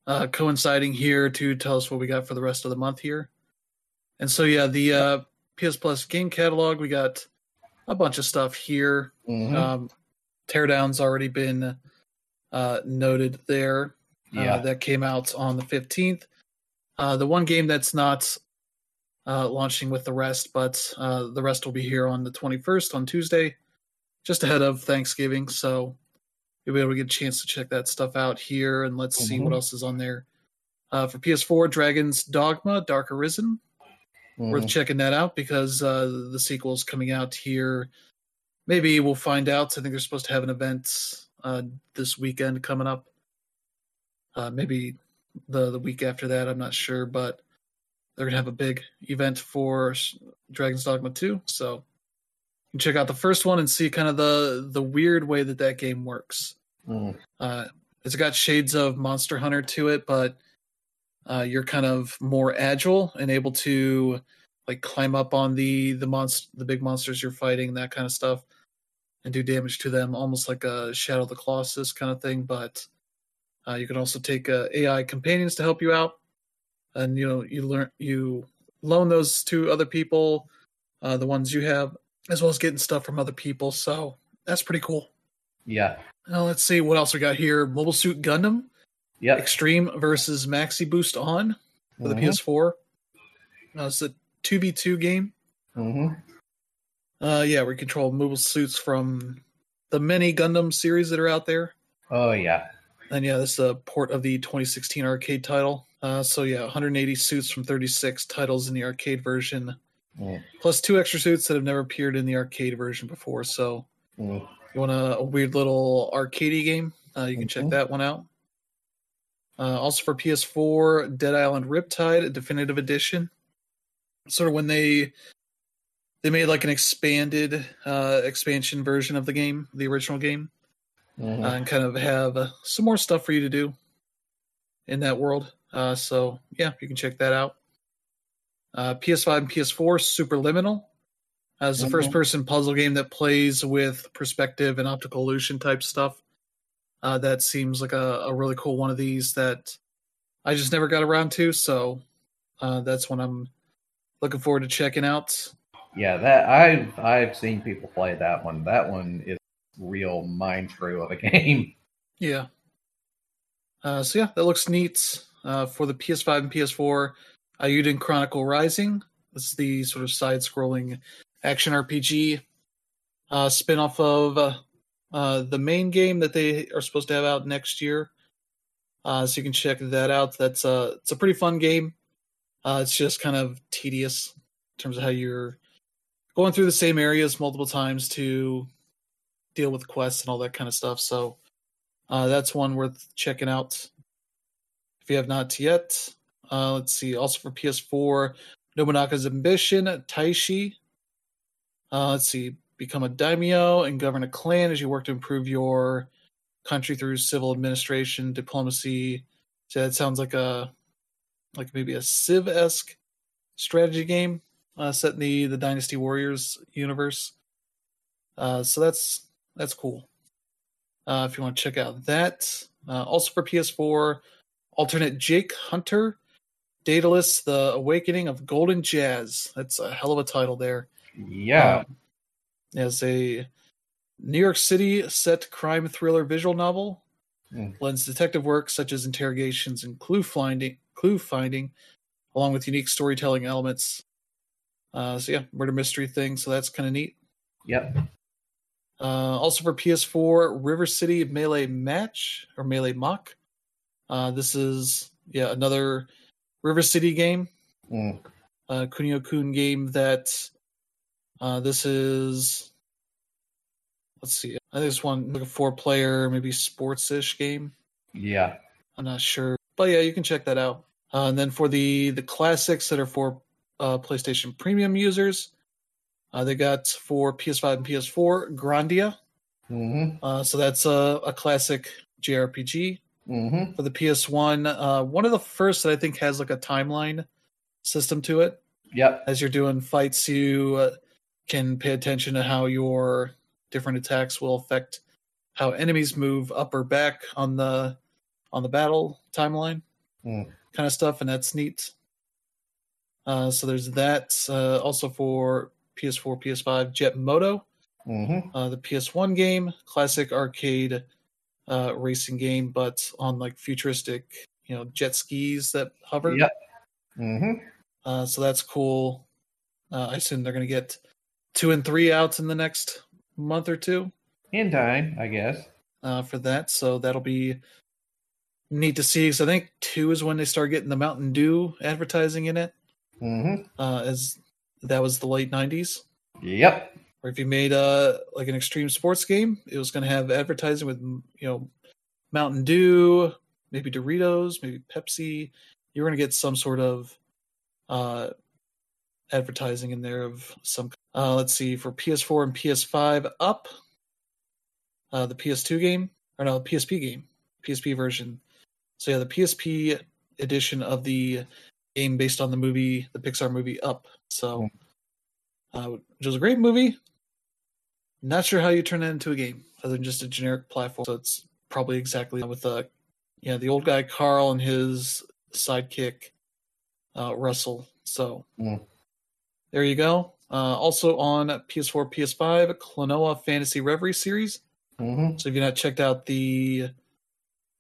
uh, coinciding here to tell us what we got for the rest of the month here. And so, yeah, the uh, PS Plus game catalog, we got a bunch of stuff here. Mm-hmm. Um, Teardown's already been uh, noted there. Uh, yeah. that came out on the 15th. Uh, the one game that's not uh, launching with the rest, but uh, the rest will be here on the 21st on Tuesday, just ahead of Thanksgiving. So you'll be able to get a chance to check that stuff out here, and let's mm-hmm. see what mm-hmm. else is on there. Uh, for PS4, Dragon's Dogma: Dark Arisen. Mm-hmm. Worth checking that out because uh, the sequel is coming out here. Maybe we'll find out. I think they're supposed to have an event uh, this weekend coming up. Uh, maybe the the week after that. I'm not sure, but they're gonna have a big event for Dragon's Dogma 2. So can check out the first one and see kind of the the weird way that that game works. Mm. Uh, it's got shades of Monster Hunter to it, but uh, you're kind of more agile and able to like climb up on the the monst- the big monsters you're fighting, that kind of stuff, and do damage to them, almost like a Shadow of the Colossus kind of thing. But uh, you can also take uh, AI companions to help you out, and you know you learn you loan those to other people, uh, the ones you have, as well as getting stuff from other people. So that's pretty cool. Yeah. Now let's see what else we got here. Mobile Suit Gundam. Yeah. Extreme versus Maxi Boost on for mm-hmm. the PS4. Uh, it's a two v two game. Mm-hmm. Uh, yeah, we control mobile suits from the many Gundam series that are out there. Oh yeah. And yeah, this is a port of the 2016 arcade title. Uh, so yeah, 180 suits from 36 titles in the arcade version Mm. Plus two extra suits that have never appeared in the arcade version before. So mm. you want a, a, weird little arcadey game? Uh, you can mm-hmm. check that one out. Uh, also for PS4, Dead Island Riptide a Definitive Edition. Sort of when they they made like an expanded uh, expansion version of the game, the original game, mm-hmm. uh, and kind of have uh, some more stuff for you to do in that world. Uh, so yeah, you can check that out. Uh, PS5 and PS4, Superliminal as the mm-hmm. first person puzzle game that plays with perspective and optical illusion type stuff. Uh, that seems like a, a, really cool one of these that I just never got around to. So uh, that's one I'm looking forward to checking out. Yeah, that I've I've seen people play that one. That one is real mind screw of a (laughs) game. Yeah. Uh, so yeah, that looks neat uh, for the PS5 and PS4. Eiyuden Chronicle Rising. This is the sort of side-scrolling action RPG uh, spin-off of uh, uh, the main game that they are supposed to have out next year. Uh, so you can check that out. That's a it's a pretty fun game. Uh, it's just kind of tedious in terms of how you're going through the same areas multiple times to deal with quests and all that kind of stuff. So uh, that's one worth checking out if you have not yet. Uh, let's see. Also for PS4, Nobunaga's Ambition, Taishi. Uh, let's see. Become a daimyo and govern a clan as you work to improve your country through civil administration, diplomacy. So that sounds like a like maybe a Civ esque strategy game uh, set in the the Dynasty Warriors universe. Uh, so that's that's cool. Uh, if you want to check out that, uh, also for PS4, alternate Jake Hunter, Daedalus: The Awakening of Golden Jazz. That's a hell of a title there. Yeah. Um, as a New York City set crime thriller visual novel, Mm. blends detective work such as interrogations and clue finding, clue finding, along with unique storytelling elements. Uh, so yeah, murder mystery thing. So that's kind of neat. Yep. Uh, also for PS4, River City Melee Match or Melee Mock. Uh, this is yeah another River City game, Mm. uh, Kunio Kun game that uh, this is. Let's see, I think it's one like a four player, maybe sports ish game. Yeah. I'm not sure, but yeah, you can check that out. Uh, and then for the the classics that are for uh, PlayStation Premium users, uh, they got for PS5 and PS4 Grandia. Mm-hmm. Uh, so that's a, a classic JRPG. Mm-hmm. For the PS1, uh, one of the first that I think has like a timeline system to it. Yep. As you're doing fights, you uh, can pay attention to how your different attacks will affect how enemies move up or back on the on the battle timeline Mm. kind of stuff, and that's neat. Uh, so there's that. Uh, also for PS4, PS5, Jet Moto, Mm-hmm. uh, the PS1 game, classic arcade uh, racing game, but on like futuristic, you know, jet skis that hover. Yep. Mm-hmm. Uh, so that's cool. Uh, I assume they're going to get two and three out in the next month or two In time, I guess. uh, for that. So that'll be neat to see. Because I think two is when they start getting the Mountain Dew advertising in it, Mm-hmm. uh, as that was the late '90s. Yep. Or if you made a like an extreme sports game, it was going to have advertising with you know Mountain Dew, maybe Doritos, maybe Pepsi. You're going to get some sort of uh advertising in there of some. Uh, let's see for PS4 and PS5 up. Uh, the PS2 game or no PSP game, PSP version. So yeah, the PSP edition of the game based on the movie, the Pixar movie Up. So, uh, which was a great movie. Not sure how you turn that into a game other than just a generic platform. So it's probably exactly with the, yeah, the old guy Carl and his sidekick uh, Russell. So Mm. there you go. Uh, also on PS4, PS5, Klonoa Fantasy Reverie series. Mm-hmm. So if you've not checked out the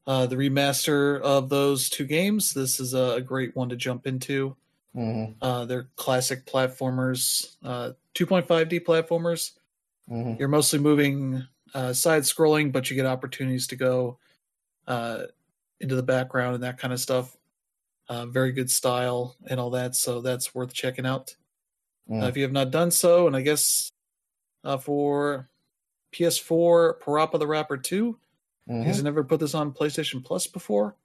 uh, the remaster of those two games, this is a, great one to jump into. Mm-hmm. Uh, they're classic platformers, uh, 2.5D platformers. Mm-hmm. You're mostly moving uh, side scrolling, but you get opportunities to go uh, into the background and that kind of stuff. Uh, very good style and all that, so that's worth checking out. Mm. Uh, if you have not done so, and I guess uh, for PS4, Parappa the Rapper 2, Mm-hmm. has never put this on PlayStation Plus before.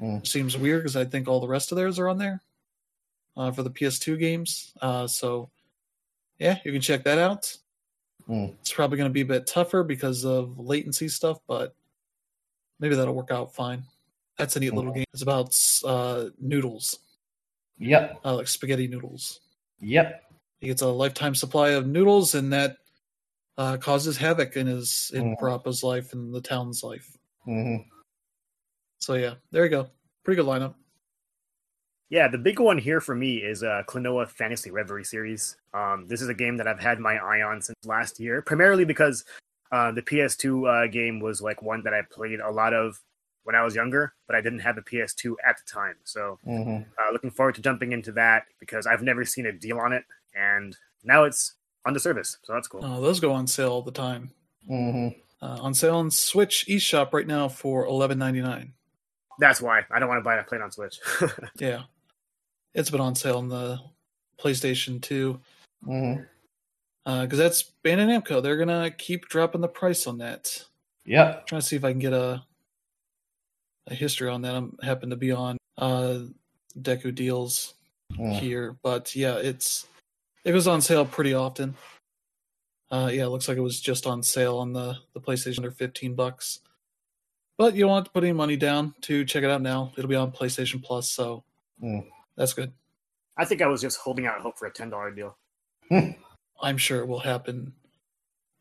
Mm. Seems weird because I think all the rest of theirs are on there uh, for the PS2 games. Uh, so, yeah, you can check that out. Mm. It's probably going to be a bit tougher because of latency stuff, but maybe that'll work out fine. That's a neat little game. It's about uh, noodles, Yep. uh, like spaghetti noodles. Yep. He gets a lifetime supply of noodles, and that uh, causes havoc in his in Mhm. Parappa's life and the town's life. Mm-hmm. So yeah, there you go. Pretty good lineup. Yeah, the big one here for me is uh, Klonoa Fantasy Reverie series. Um, this is a game that I've had my eye on since last year, primarily because uh, the PS2 uh, game was like one that I played a lot of when I was younger, but I didn't have a PS2 at the time. So Mm-hmm. uh, looking forward to jumping into that because I've never seen a deal on it, and now it's on the service, so that's cool. Uh, those go on sale all the time. Mm-hmm. Uh, on sale on Switch eShop right now for eleven ninety nine. That's why I don't want to buy it. Play it on Switch. (laughs) Yeah, it's been on sale on the PlayStation 2 hmm because that's Bandai Namco. They're gonna keep dropping the price on that. Yep. trying to see if I can get a a history on that. I'm happen to be on uh Deku deals Mm. here, but yeah, it's it goes on sale pretty often. Uh yeah, it looks like it was just on sale on the the PlayStation under 15 bucks. But you don't have to put any money down to check it out now. It'll be on PlayStation Plus, so Mm. That's good. I think I was just holding out hope for a ten dollar deal. I'm sure it will happen.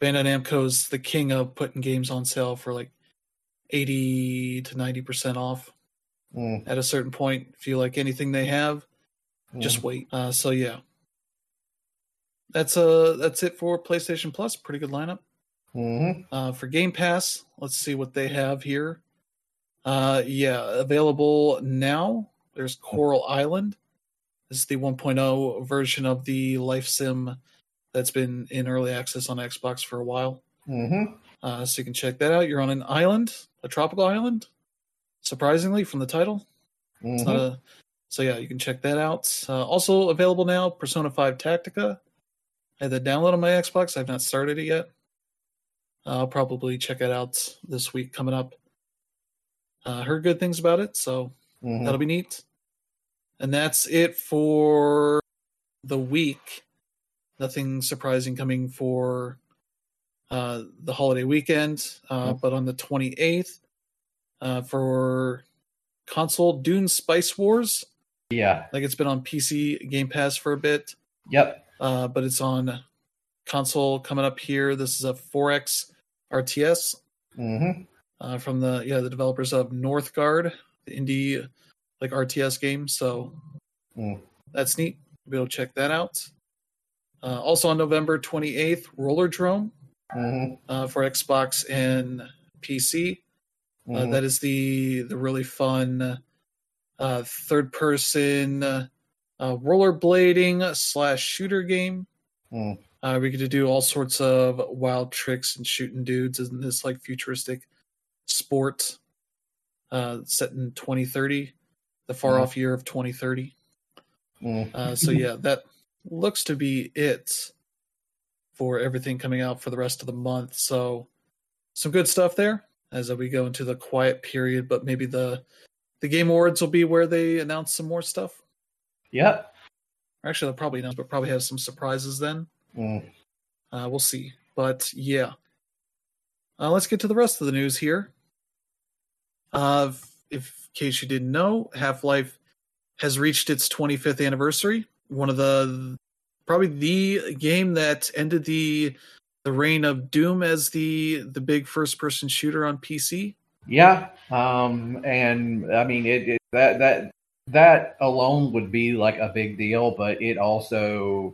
Bandai Namco's the king of putting games on sale for like 80 to 90% off Mm. at a certain point. If you like anything they have, just wait. Uh, so yeah, that's uh that's it for PlayStation Plus. Pretty good lineup. hmm Uh, for Game Pass, let's see what they have here. Uh, yeah, available now. There's Coral Island. This is the 1.0 version of the life sim that's been in early access on Xbox for a while. hmm Uh, so you can check that out. You're on an island, a tropical island. Surprisingly, from the title, it's not hmm a, so yeah, you can check that out. Uh, also available now, Persona 5 Tactica. I had that download on my Xbox. I've not started it yet. Uh, I'll probably check it out this week coming up. Uh, heard good things about it, so hmm that'll be neat. And that's it for the week. Nothing surprising coming for uh, the holiday weekend, uh, Mhm. but on the 28th, uh, for console Dune Spice Wars. Yeah. Like it's been on PC Game Pass for a bit, Yep. uh, but it's on console coming up here. This is a 4X RTS hmm uh, from the yeah the developers of Northgard, the indie like RTS game. So Mm. that's neat. You'll be able to check that out. Uh, also on November 28th, Roller Drome hmm uh, for Xbox and PC. Uh, Mhm. that is the the really fun uh, third person uh, rollerblading slash shooter game. Mm. Uh, we get to do all sorts of wild tricks and shooting dudes in this like futuristic sport uh, set in 2030, the far Mhm. off year of 2030. Mm. Uh, so yeah, that looks to be it for everything coming out for the rest of the month. So some good stuff there as we go into the quiet period, but maybe the the game awards will be where they announce some more stuff. Yep. Actually, they'll probably announce, but probably have some surprises then. Mm. Uh, we'll see. But yeah, uh, let's get to the rest of the news here. Uh, if, in case you didn't know, Half Life has reached its 25th anniversary. One of the probably the game that ended the the reign of Doom as the the big first person shooter on PC. Yeah. Um. And I mean, it, it that that that alone would be like a big deal, but it also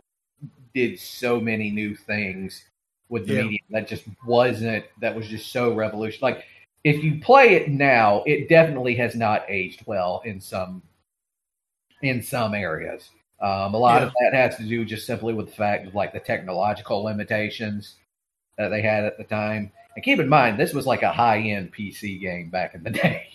did so many new things with the Yeah. medium that just wasn't that was just so revolutionary. Like if you play it now, it definitely has not aged well in some in some areas. Um, a lot of that has to do just simply with the fact of like the technological limitations that they had at the time. And keep in mind, this was like a high end PC game back in the (laughs) day.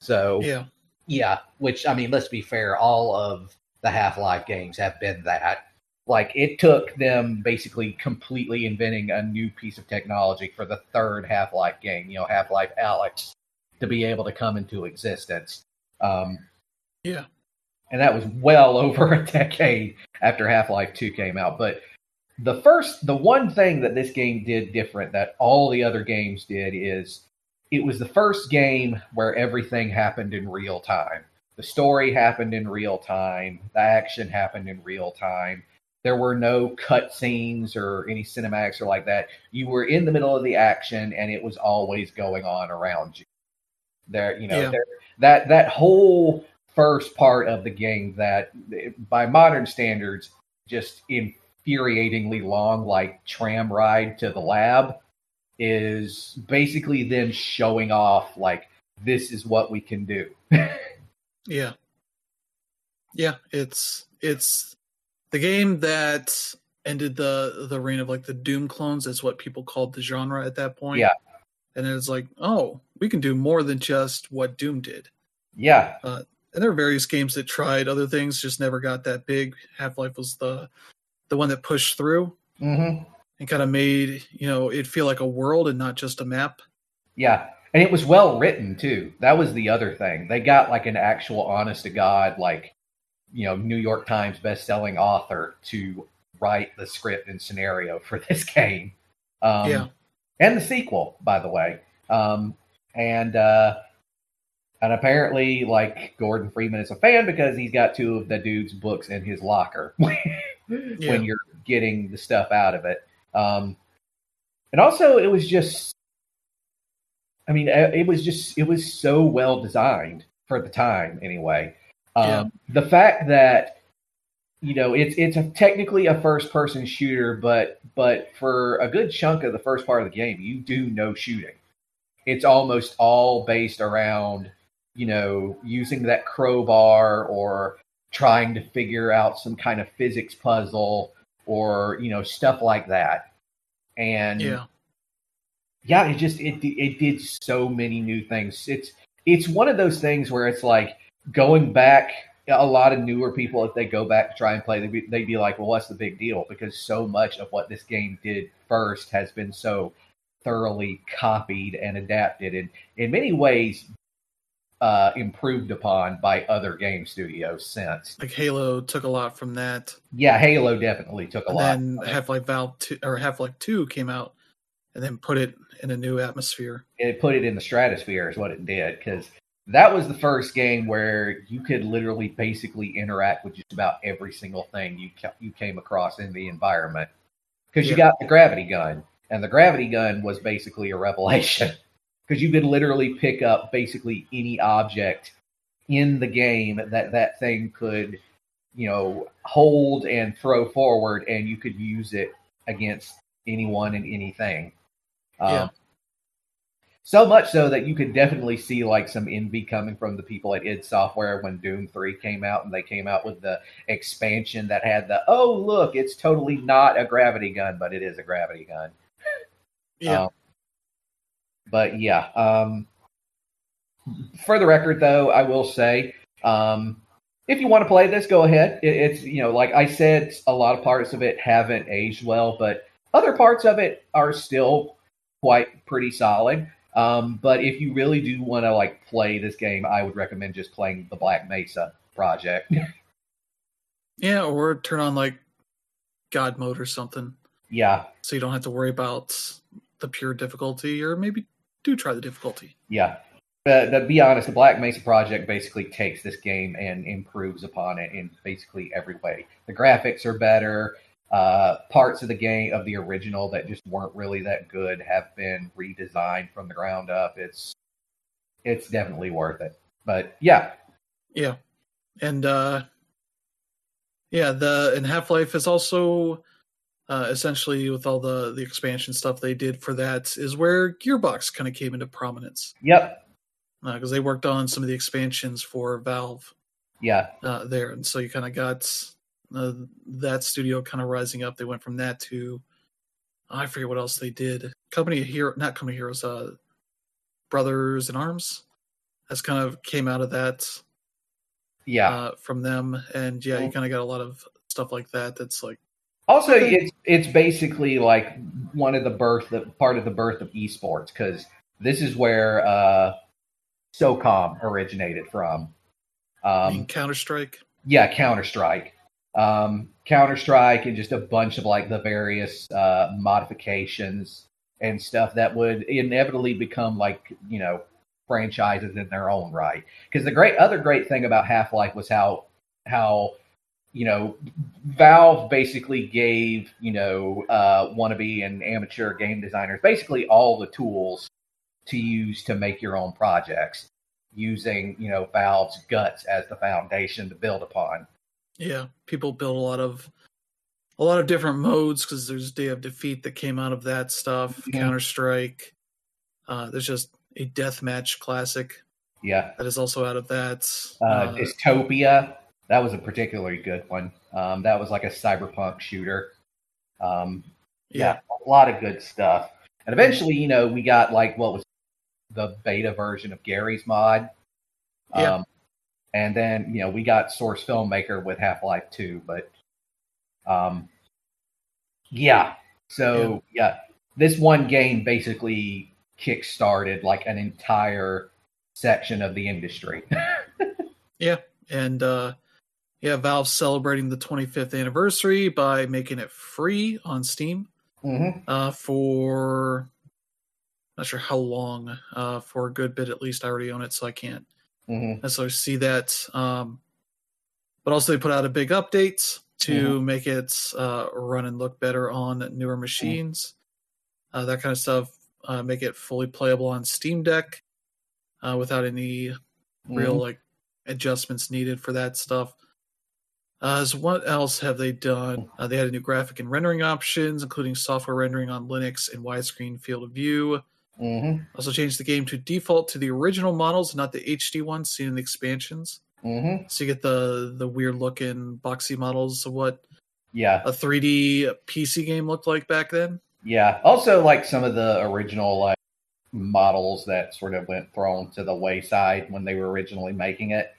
So Yeah, yeah, which I mean, let's be fair, all of the Half Life games have been that. Like it took them basically completely inventing a new piece of technology for the third Half Life game, you know, Half Life Alyx, to be able to come into existence. Um, yeah, and that was well (laughs) over a decade after Half Life 2 came out. But the first, the one thing that this game did different that all the other games did is it was the first game where everything happened in real time. The story happened in real time, the action happened in real time. There were no cutscenes or any cinematics or like that. You were in the middle of the action, and it was always going on around you. There, you know, Yeah. there, that that whole first part of the game that, by modern standards, just infuriatingly long, like tram ride to the lab, is basically them showing off like this is what we can do. (laughs) yeah, yeah. It's it's the game that ended the the reign of like the Doom clones. That's what people called the genre at that point. Yeah. and it's like, oh, we can do more than just what Doom did. yeah, and there are various games that tried other things, just never got that big. Half Life was the the one that pushed through Mm-hmm. and kind of made you know it feel like a world and not just a map. Yeah. And it was well written too. That was the other thing. They got like an actual honest to God, like, you know, New York Times best-selling author to write the script and scenario for (laughs) this game. Um, Yeah. And the sequel, by the way. Um, and uh, and apparently, like Gordon Freeman is a fan because he's got two of the dude's books in his locker (laughs) Yeah. when you're getting the stuff out of it. Um, and also, it was just, I mean, uh, it was just, it was so well designed for the time, anyway. Um, Yeah. The fact that you know it's it's a, technically a first person shooter, but but for a good chunk of the first part of the game, you do no shooting. It's almost all based around you know using that crowbar or trying to figure out some kind of physics puzzle or you know stuff like that and yeah. yeah it just it it did so many new things it's it's one of those things where it's like going back a lot of newer people if they go back to try and play they'd be, they'd be like well what's the big deal because so much of what this game did first has been so thoroughly copied and adapted and in many ways uh, improved upon by other game studios since Like Halo took a lot from that. yeah halo definitely took a lot. and lot it. Half Life Valve two or Half Life Two came out, and then put it in a new atmosphere. it put it in the stratosphere is what it did because that was the first game where you could literally basically interact with just about every single thing you ca- you came across in the environment because you Yeah. got the gravity gun and the gravity gun was basically a revelation (laughs) because you could literally pick up basically any object in the game that that thing could you know hold and throw forward and you could use it against anyone and anything um, Yeah. So much so that you could definitely see like some envy coming from the people at id software when doom 3 came out and they came out with the expansion that had the oh look it's totally not a gravity gun but it is a gravity gun (laughs) Yeah, um, but yeah, um, for the record, though, I will say, um, if you want to play this, go ahead. It, it's you know, like I said, a lot of parts of it haven't aged well, but other parts of it are still quite pretty solid. Um, but if you really do want to like play this game, I would recommend just playing the Black Mesa project. yeah, or turn on like God mode or something, yeah, so you don't have to worry about the pure difficulty, or maybe do try the difficulty. Yeah. But to be honest, the Black Mesa Project basically takes this game and improves upon it in basically every way. The graphics are better. Uh, parts of the game of the original that just weren't really that good have been redesigned from the ground up. It's it's definitely worth it. But yeah, Yeah, and uh, yeah, the and Half Life is also uh, essentially with all the the expansion stuff they did for that is where Gearbox kind of came into prominence. Yep, because they worked on some of the expansions for Valve. Yeah, uh, there, and so you kind of got uh, that studio kind of rising up. They went from that to I forget what else they did. Company Hero, not Company Heroes, uh, Brothers in Arms. That's kind of came out of that yeah. uh, from them, and yeah, you kind of got a lot of stuff like that. That's like Also, it's it's basically like one of the birth, the part of the birth of esports because this is where uh, SOCOM originated from. Um, Counter Strike. yeah, Counter Strike, um, Counter Strike, and just a bunch of like the various uh, modifications and stuff that would inevitably become like you know franchises in their own right. Because the great other great thing about Half Life was how how you know Valve basically gave you know uh, wannabe and amateur game designers basically all the tools to use to make your own projects using you know Valve's guts as the foundation to build upon. Yeah, people build a lot of a lot of different modes because there's Day of Defeat that came out of that stuff. Yeah. Counter Strike. Uh, there's just a deathmatch classic Yeah, that is also out of that. uh, Uh, Dystopia that was a particularly good one. Um, that was like a cyberpunk shooter. Um, yeah, a lot of good stuff. And eventually, you know, we got like what was the beta version of Garry's mod. Yeah. And then you know we got Source Filmmaker with Half Life Two, but um, yeah. So yeah. this one game basically kick-started like an entire section of the industry. (laughs) yeah, and uh, yeah, Valve celebrating the 25th anniversary by making it free on Steam mm-hmm. uh, for not sure how long, uh, for a good bit at least. I already own it, so I can't mm-hmm. necessarily see that. Um, but also, they put out a big update to Mhm. make it uh, run and look better on newer machines, uh, that kind of stuff. Uh, make it fully playable on Steam Deck uh, without any real Mhm. like adjustments needed for that stuff. Uh, so what else have they done? Uh, they had a new graphic and rendering options, including software rendering on Linux and widescreen field of view. Mhm. Also changed the game to default to the original models, not the HD ones seen in the expansions. Mhm. So you get the the weird looking boxy models of what Yeah, a 3D PC game looked like back then. yeah. Also, like some of the original like models that sort of went thrown to the wayside when they were originally making it.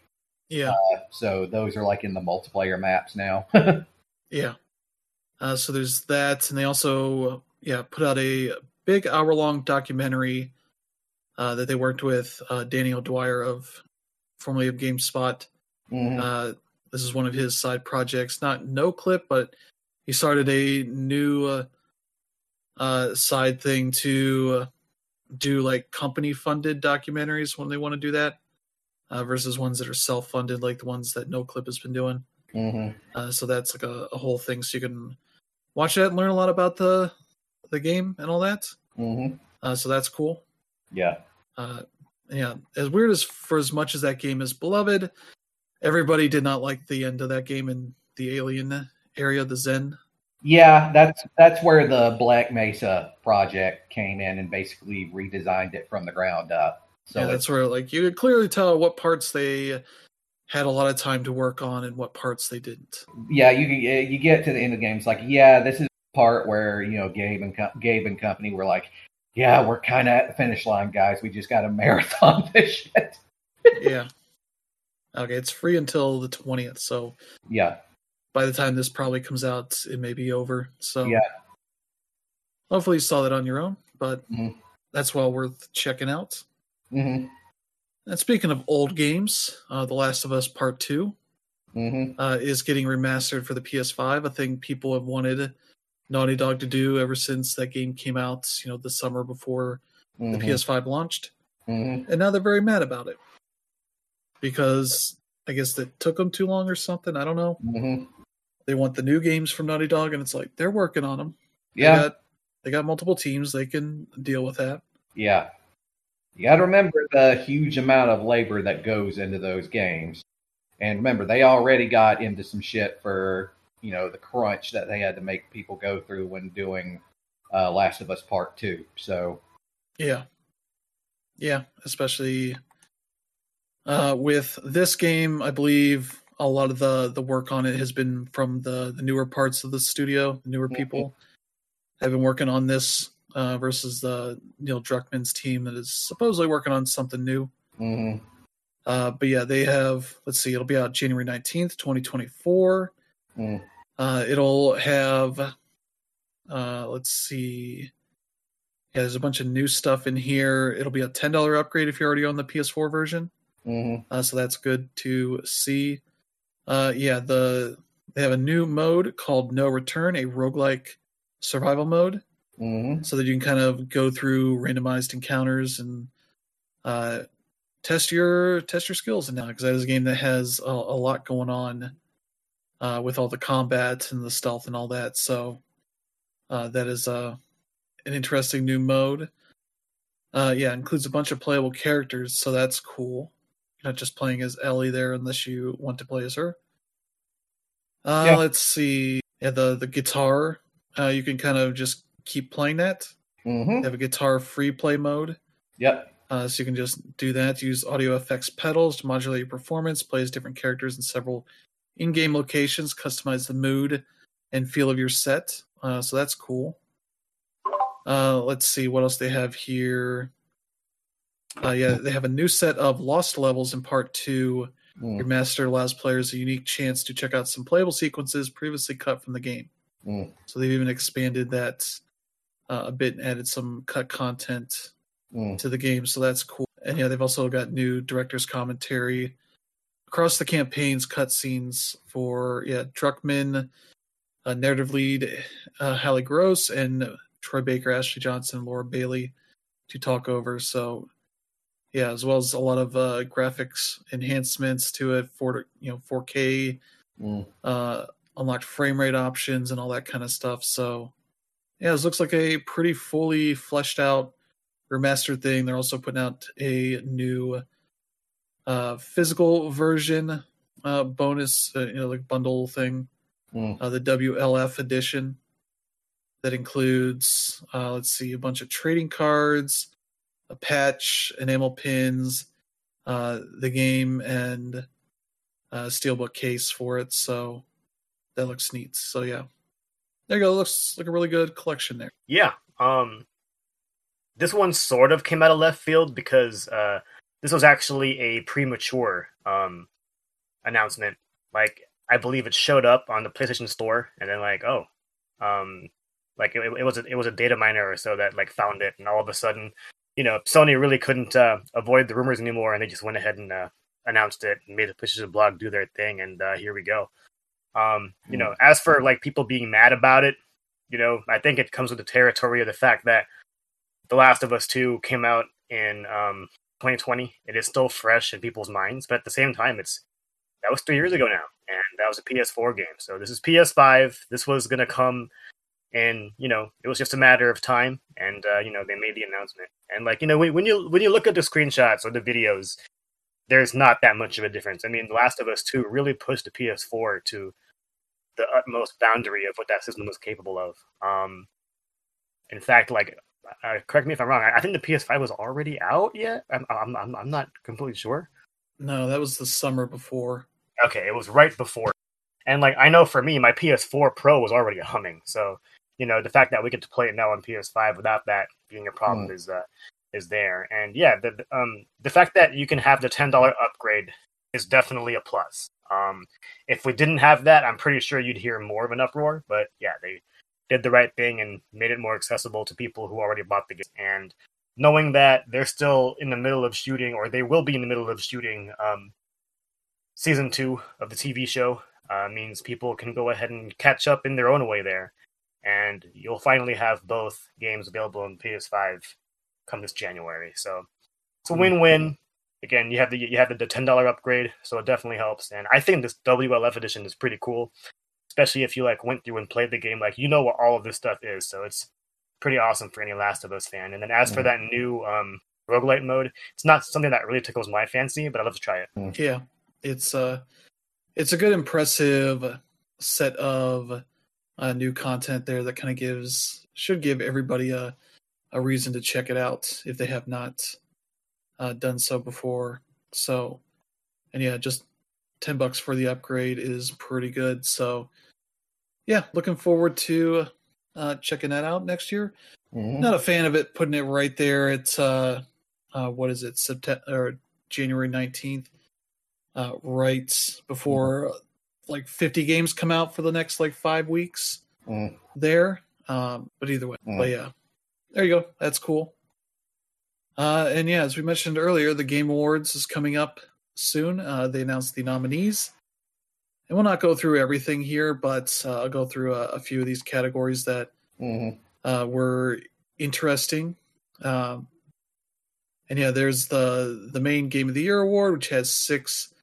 Yeah, So those are like in the multiplayer maps now. (laughs) yeah. Uh, so there's that, and they also yeah put out a big hour long documentary uh, that they worked with uh, Danny O'Dwyer of formerly of GameSpot. Mhm. Uh, this is one of his side projects, not no clip, but he started a new uh, uh, side thing to do like company funded documentaries when they want to do that, uh, versus ones that are self funded, like the ones that No Clip has been doing. Mhm. Uh, so that's like a, a whole thing, so you can watch that and learn a lot about the the game and all that. Mhm. Uh, so that's cool. Yeah. Uh, yeah, as weird as for as much as that game is beloved, everybody did not like the end of that game in the alien area, the Xen. Yeah, that's that's where the Black Mesa project came in and basically redesigned it from the ground up. So yeah, that's where like you could clearly tell what parts they had a lot of time to work on and what parts they didn't. yeah, you you get to the end of the game. It's like, yeah, this is part where you know Gabe and Co- Gabe and company were like, yeah, we're kind of at the finish line, guys. We just got to (laughs) marathon this shit. yeah. Okay, it's free until the twentieth, so Yeah, by the time this probably comes out, it may be over. So Yeah. hopefully you saw that on your own, but Mhm. that's well worth checking out. hmm And speaking of old games, uh, The Last of Us Part Two hmm uh, is getting remastered for the PS5. A thing people have wanted Naughty Dog to do ever since that game came out. You know, the summer before the hmm PS5 launched, hmm and now they're very mad about it because I guess it took them too long or something. I don't know. hmm They want the new games from Naughty Dog, and it's like they're working on them. They Yeah, got, they got multiple teams. They can deal with that. yeah. You got to remember the huge amount of labor that goes into those games, and remember they already got into some shit for you know the crunch that they had to make people go through when doing uh, Last of Us Part Two. So Yeah. Yeah, especially uh, with this game, I believe a lot of the the work on it has been from the the newer parts of the studio, the newer Mhm. people have been working on this uh, versus the Neil Druckmann's team that is supposedly working on something new. mhm. Uh, but yeah, they have. Let's see, it'll be out January nineteenth, twenty twenty four. Mm. Uh, it'll have. Uh, let's see. Yeah, there's a bunch of new stuff in here. It'll be a ten dollar upgrade if you're already on the PS4 version. Mhm. Uh, so that's good to see. Uh, yeah, the they have a new mode called No Return, a roguelike survival mode, Mhm. so that you can kind of go through randomized encounters and uh, test your test your skills And now because that is a game that has a, a lot going on uh, with all the combat and the stealth and all that. So uh, that is uh, an interesting new mode. Uh, yeah, includes a bunch of playable characters, so that's cool. You're not just playing as Ellie there unless you want to play as her. Uh, Yeah. Let's see. Yeah, the the guitar. Uh, you can kind of just keep playing that. Mhm. They have a guitar free play mode. Yep. Uh, so you can just do that. Use audio effects pedals to modulate your performance. Play as different characters in several in-game locations. Customize the mood and feel of your set. Uh, so that's cool. Uh, let's see what else they have here. Uh, yeah, they have a new set of lost levels in part two Mm, master allows players a unique chance to check out some playable sequences previously cut from the game. mm, So they've even expanded that uh, a bit and added some cut content mm, to the game, so that's cool. And yeah, they've also got new director's commentary across the campaigns, cutscenes for yeah Druckmann, uh, narrative lead uh, Hallie Gross, and Troy Baker, Ashley Johnson, Laura Bailey to talk over. So yeah, as well as a lot of uh, graphics enhancements to it for you know 4K mm. uh, unlocked frame rate options and all that kind of stuff. So, yeah, this looks like a pretty fully fleshed out remastered thing. They're also putting out a new uh, physical version uh, bonus, uh, you know, like bundle thing, Mm. uh, the WLF edition that includes, uh, let's see, a bunch of trading cards, a patch, enamel pins, uh, the game, and a steelbook case for it. So that looks neat. So yeah, there you go. Looks like a really good collection there. Yeah. Um, this one sort of came out of left field because uh, this was actually a premature um, announcement. Like, I believe it showed up on the PlayStation Store, and then like, oh, um, like it, it was a, it was a data miner or so that like found it, and all of a sudden, you know, Sony really couldn't uh, avoid the rumors anymore, and they just went ahead and uh, announced it and made the PlayStation blog do their thing, and uh, here we go. Um, you know, as for like people being mad about it, you know, I think it comes with the territory of the fact that The Last of Us 2 came out in um, 2020. It is still fresh in people's minds, but at the same time, it's that was three years ago now, and that was a PS4 game. So this is PS5. This was gonna come, and you know, it was just a matter of time. And uh, you know, they made the announcement. And like you know, when, you when you look at the screenshots or the videos, there's not that much of a difference. I mean, The Last of Us 2 really pushed the PS4 to the utmost boundary of what that system was capable of. Um, in fact, like, uh, correct me if I'm wrong. I, I think the PS5 was already out yet. I'm, I'm, I'm, I'm not completely sure. No, that was the summer before. Okay, it was right before. And like, I know for me, my PS4 Pro was already humming. So, you know, the fact that we get to play it now on PS5 without that being a problem is uh, is there. And yeah, the the, um the fact that you can have the ten dollar upgrade is definitely a plus. Um, if we didn't have that, I'm pretty sure you'd hear more of an uproar. But yeah, they did the right thing and made it more accessible to people who already bought the game. And knowing that they're still in the middle of shooting, or they will be in the middle of shooting, um, season two of the TV show uh, means people can go ahead and catch up in their own way there. And you'll finally have both games available on PS5 come this January. So it's a win-win. Again, you have the you have the ten dollar upgrade, so it definitely helps. And I think this WLF edition is pretty cool, especially if you like went through and played the game. Like you know what all of this stuff is, so it's pretty awesome for any Last of Us fan. And then as for Mhm. that new um, roguelite mode, it's not something that really tickles my fancy, but I'd love to try it. Yeah, it's uh, it's a good, impressive set of uh, new content there that kind of gives should give everybody a a reason to check it out if they have not uh, done so before. So, and yeah, just ten bucks for the upgrade is pretty good. So, yeah, looking forward to uh, checking that out next year. Mhm. Not a fan of it putting it right there. It's uh, uh what is it, September or January nineteenth, uh, right before like fifty games come out for the next like five weeks Mm. there. Um, but either way, Mm. but yeah, there you go. That's cool. Uh, and yeah, as we mentioned earlier, the Game Awards is coming up soon. Uh, they announced the nominees. And we'll not go through everything here, but uh, I'll go through a, a few of these categories that Mhm. uh, were interesting. Um, and yeah, there's the the main Game of the Year award, which has six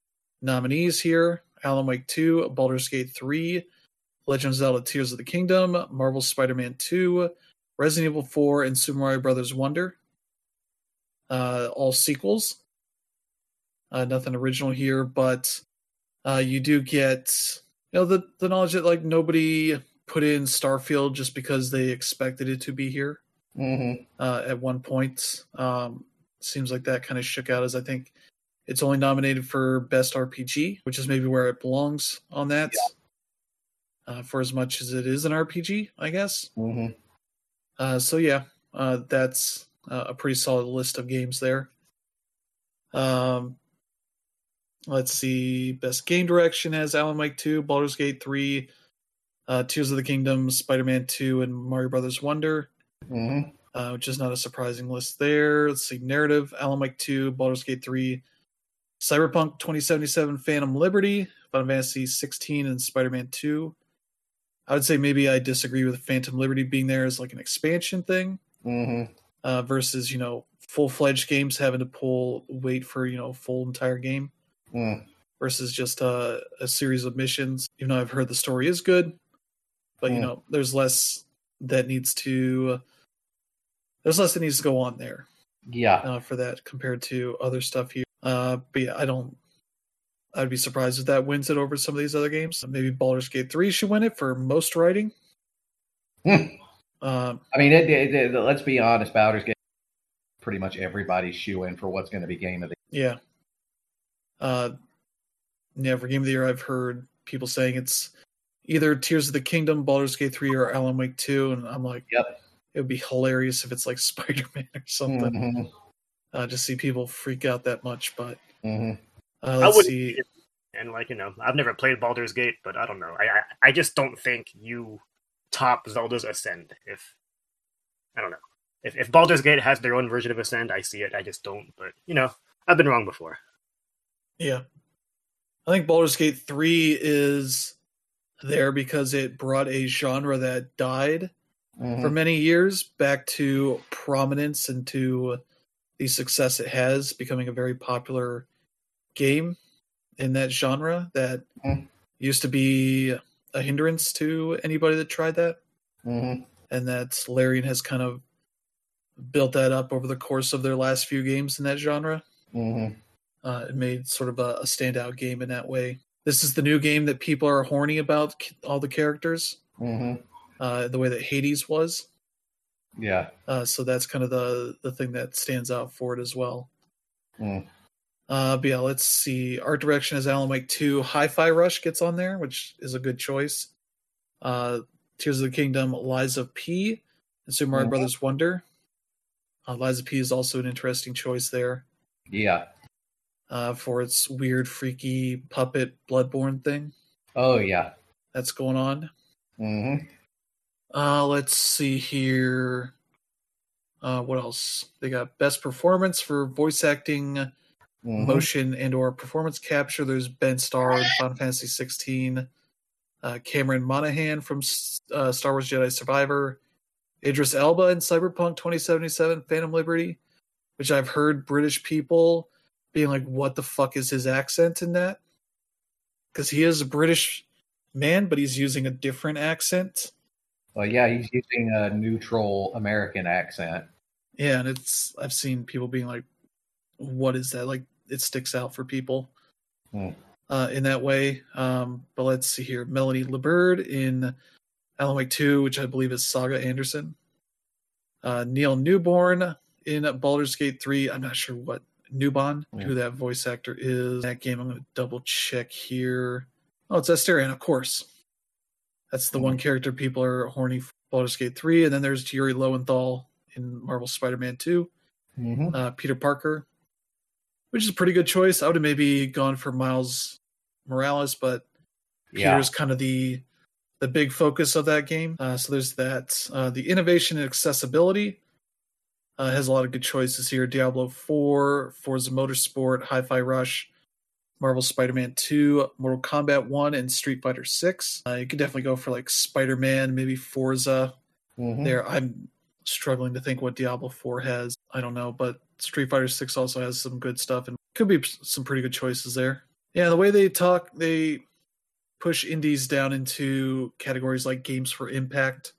nominees here: Alan Wake 2, Baldur's Gate 3, Legend of Zelda: Tears of the Kingdom, Marvel Spider-Man 2, Resident Evil 4, and Super Mario Brothers Wonder. Uh, all sequels. Uh, nothing original here, but uh, you do get you know the the knowledge that like nobody put in Starfield just because they expected it to be here Mhm. uh, at one point. Um, seems like that kind of shook out as I think it's only nominated for best RPG, which is maybe where it belongs on that. Uh, for as much as it is an RPG, I guess. Mhm. Uh, so yeah, uh, that's uh, a pretty solid list of games there. Um, Let's see. Best game direction has Alan Wake 2, Baldur's Gate 3, uh, Tears of the Kingdom, Spider Man 2, and Mario Brothers Wonder, Mm-hmm. uh, which is not a surprising list there. Let's see. Narrative Alan Wake 2, Baldur's Gate 3, Cyberpunk 2077, Phantom Liberty, Final Fantasy 16, and Spider Man 2. I would say maybe I disagree with Phantom Liberty being there as like an expansion thing Mm-hmm. uh, versus, you know, full fledged games having to pull wait for, you know, full entire game Mm. versus just a, a series of missions. Even though I've heard the story is good, but you Hmm. know, there's less that needs to there's less that needs to go on there Yeah. uh, for that compared to other stuff here. Uh, but yeah, I don't. I'd be surprised if that wins it over some of these other games. Maybe Baldur's Gate three should win it for most writing. Um, I mean, it, it, it- let's be honest. Baldur's Gate, pretty much everybody's shoe in for what's going to be game of the. yeah. Uh, yeah, for game of the year, I've heard people saying it's either Tears of the Kingdom, Baldur's Gate three, or Alan Wake two, and I'm like, Yep. it would be hilarious if it's like (laughs) Spider Man or something. Mhm. Uh, to see people freak out that much, but Mhm. uh, I see. see. And like you know, I've never played Baldur's Gate, but I don't know. I I, I just don't think you top Zelda's Ascend. If I don't know, if if Baldur's Gate has their own version of Ascend, I see it. I just don't. But you know, I've been wrong before. Yeah. I think Baldur's Gate 3 is there because it brought a genre that died Mhm. for many years back to prominence and to the success it has, becoming a very popular game in that genre that Mhm. used to be a hindrance to anybody that tried that. Mhm. And that Larian has kind of built that up over the course of their last few games in that genre. Uh, it made sort of a, a standout game in that way. This is the new game that people are horny about all the characters, Mhm. uh, the way that Hades was. Yeah. Uh, so that's kind of the the thing that stands out for it as well. Mm. Uh, but yeah, let's see. Art direction is Alan Wake 2. Hi-Fi Rush gets on there, which is a good choice. Uh, Tears of the Kingdom, Lies of P, and Super Mario Mhm. Brothers Wonder. Uh, Lies of P is also an interesting choice there Yeah. Uh, for its weird, freaky puppet Bloodborne thing. Oh yeah. that's going on. Mhm. Uh, let's see here. Uh, what else? They got best performance for voice acting, Mhm. motion, and or performance capture. There's Ben Starr in Final Fantasy 16, uh, Cameron Monaghan from uh, Star Wars Jedi Survivor, Idris Elba in Cyberpunk 2077, Phantom Liberty, which I've heard British people being like, "What the fuck is his accent in that?" Because he is a British man, but he's using a different accent. Well, yeah, he's using a neutral American accent. Yeah, and it's I've seen people being like, "What is that?" Like it sticks out for people Hmm. uh, in that way. Um, but let's see here: Melanie Liburd in Alan Wake Two, which I believe is Saga Anderson. Uh, Neil Newbon in Baldur's Gate Three. I'm not sure what Newbon, Hmm. who that voice actor is. That game, I'm going to double check here. Oh, it's Astarion, of course. That's the Hmm. one character people are horny for Baldur's Gate 3. And then there's Yuri Lowenthal in Marvel Spider Man 2, Mhm. uh, Peter Parker, which is a pretty good choice. I would have maybe gone for Miles Morales, but Yeah. Peter's kind of the the big focus of that game. Uh, so there's that. Uh, the innovation and accessibility uh, has a lot of good choices here. Diablo 4, Forza Motorsport, Hi-Fi Rush, Marvel Spider-Man 2, Mortal Kombat 1, and Street Fighter 6. Uh, you could definitely go for like Spider-Man, maybe Forza. Mhm. There, I'm struggling to think what Diablo 4 has. I don't know, but Street Fighter 6 also has some good stuff and could be some pretty good choices there. Yeah, the way they talk, they push indies down into categories like Games for Impact,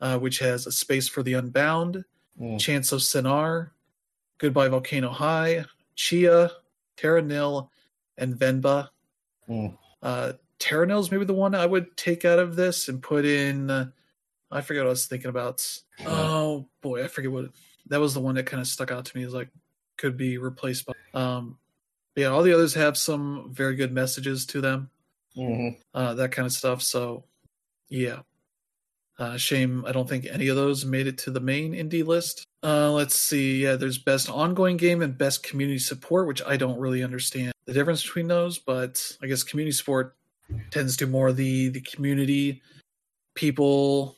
uh, which has a space for the Unbound, Mm. Chants of Sennaar, Goodbye Volcano High, Tchia, Terra Nil, and Venba. Mm. Uh, Terra Nil's maybe the one I would take out of this and put in. Uh, I forget what I was thinking about. Oh boy, I forget what that was. The one that kind of stuck out to me is like could be replaced by. Um, yeah, all the others have some very good messages to them Mhm. uh, that kind of stuff. So, yeah. Uh, shame I don't think any of those made it to the main indie list. Uh, let's see. Yeah, there's best ongoing game and best community support, which I don't really understand the difference between those, but I guess community support tends to more the the community people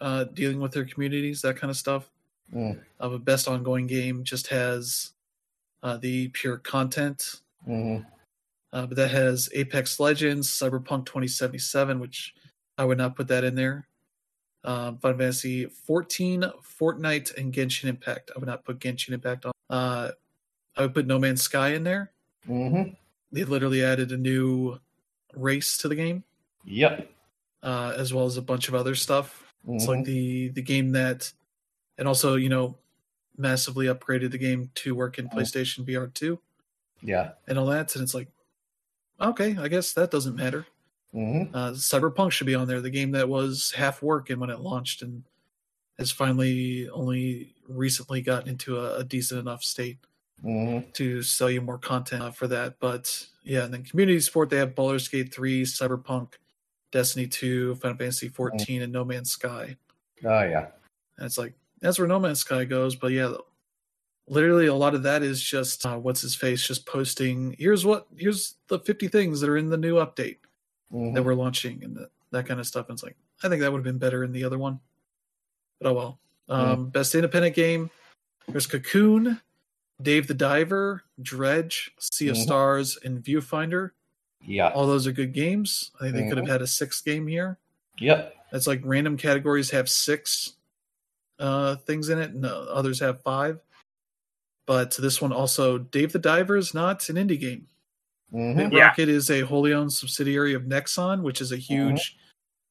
uh, dealing with their communities, that kind of stuff. Mm. Of a best ongoing game just has uh, the pure content, hmm uh, but that has Apex Legends, Cyberpunk 2077, which I would not put that in there. Um, Final Fantasy 14, Fortnite, and Genshin Impact. I would not put Genshin Impact on. Uh, I would put No Man's Sky in there. hmm They literally added a new race to the game, Yep. uh, as well as a bunch of other stuff. It's Mhm. like the the game that, and also you know, massively upgraded the game to work in Mhm. PlayStation VR two Yeah. and all that. And it's like, okay, I guess that doesn't matter. Hmm Uh, Cyberpunk should be on there, the game that was half working when it launched and has finally only recently gotten into a, a decent enough state hmm to sell you more content uh, for that. But yeah, and then community support they have Baldur's Gate 3, Cyberpunk, Destiny 2, Final Fantasy 14, and No Man's Sky. Oh yeah. And it's like that's where No Man's Sky goes. But yeah, literally a lot of that is just uh, what's his face just posting. Here's what here's the 50 things that are in the new update Mhm. that we're launching and that, that kind of stuff. And it's like I think that would have been better in the other one. But oh well. Um, Best independent game. There's Cocoon, Dave the Diver, Dredge, Sea of Mhm. Stars, and Viewfinder. Yeah. All those are good games. I think they could have Mhm. had a sixth game here. Yep. That's like random categories have six uh, things in it, and uh, others have five. But this one also, Dave the Diver is not an indie game. Hmm Bit Yeah. Rocket is a wholly owned subsidiary of Nexon, which is a huge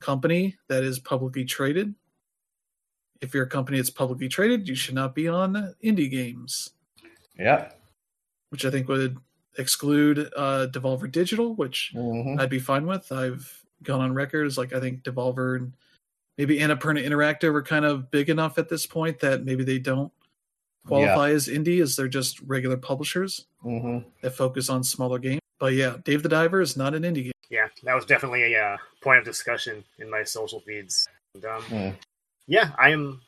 company that is publicly traded. If you're a company that's publicly traded, you should not be on indie games, Yeah. which I think would exclude uh, Devolver Digital, which hmm I'd be fine with. I've gone on record as like I think Devolver and maybe Annapurna Interactive are kind of big enough at this point that maybe they don't qualify as indie as they're just regular publishers hmm that focus on smaller games. But yeah, Dave the Diver is not an indie game. Yeah, that was definitely a uh, point of discussion in my social feeds. And, um, Mm. Yeah, I am.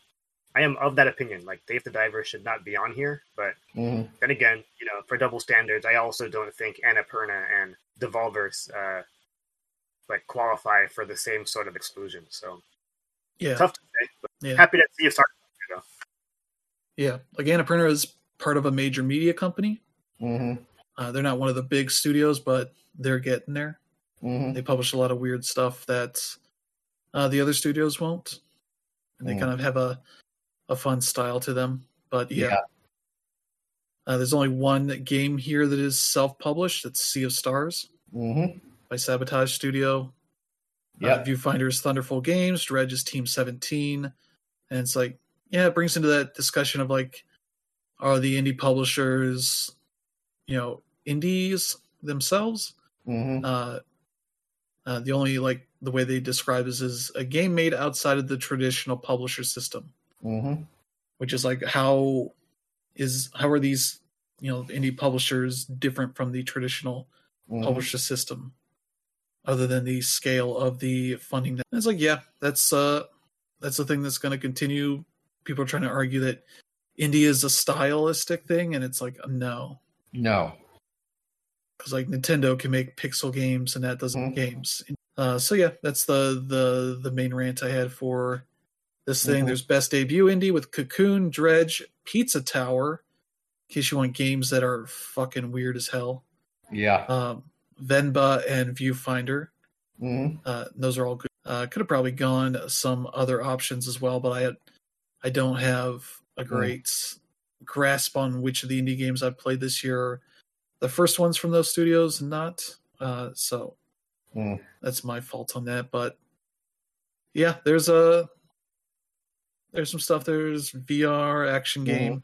I am of that opinion. Like Dave the Diver should not be on here, but hmm then again, you know, for double standards, I also don't think Annapurna and Devolver's uh, like qualify for the same sort of exclusion. So Yeah, tough to say. But yeah, happy to see you start. yeah. Like Annapurna is part of a major media company. hmm Uh, they're not one of the big studios, but they're getting there. hmm They publish a lot of weird stuff that uh, the other studios won't, and they Mm. kind of have a a fun style to them. But yeah, Yeah. Uh, there's only one game here that is self-published. It's Sea of Stars hmm by Sabotage Studio. Uh, Viewfinder's Thunderful Games, Dredge is Team 17. And it's like, yeah, it brings into that discussion of like, are the indie publishers, you know, indies themselves? hmm Uh, uh, the only like the way they describe this is a game made outside of the traditional publisher system, hmm which is like how is how are these you know indie publishers different from the traditional hmm publisher system? Other than the scale of the funding and it's like yeah that's uh that's the thing that's going to continue. People are trying to argue that indie is a stylistic thing and it's like no. No. Because like nintendo can make pixel games and that doesn't Mhm. games uh so yeah that's the the the main rant i had for this thing Mhm. there's best debut indie with cocoon dredge pizza tower in case you want games that are fucking weird as hell Yeah. um venba and viewfinder hmm Uh, those are all good. Uh, could have probably gone some other options as well, but I had, I don't have a great grasp on which of the indie games I've played this year. The first ones from those studios, not. Uh, so Mm. that's my fault on that. But yeah, there's a there's some stuff. There's VR action game,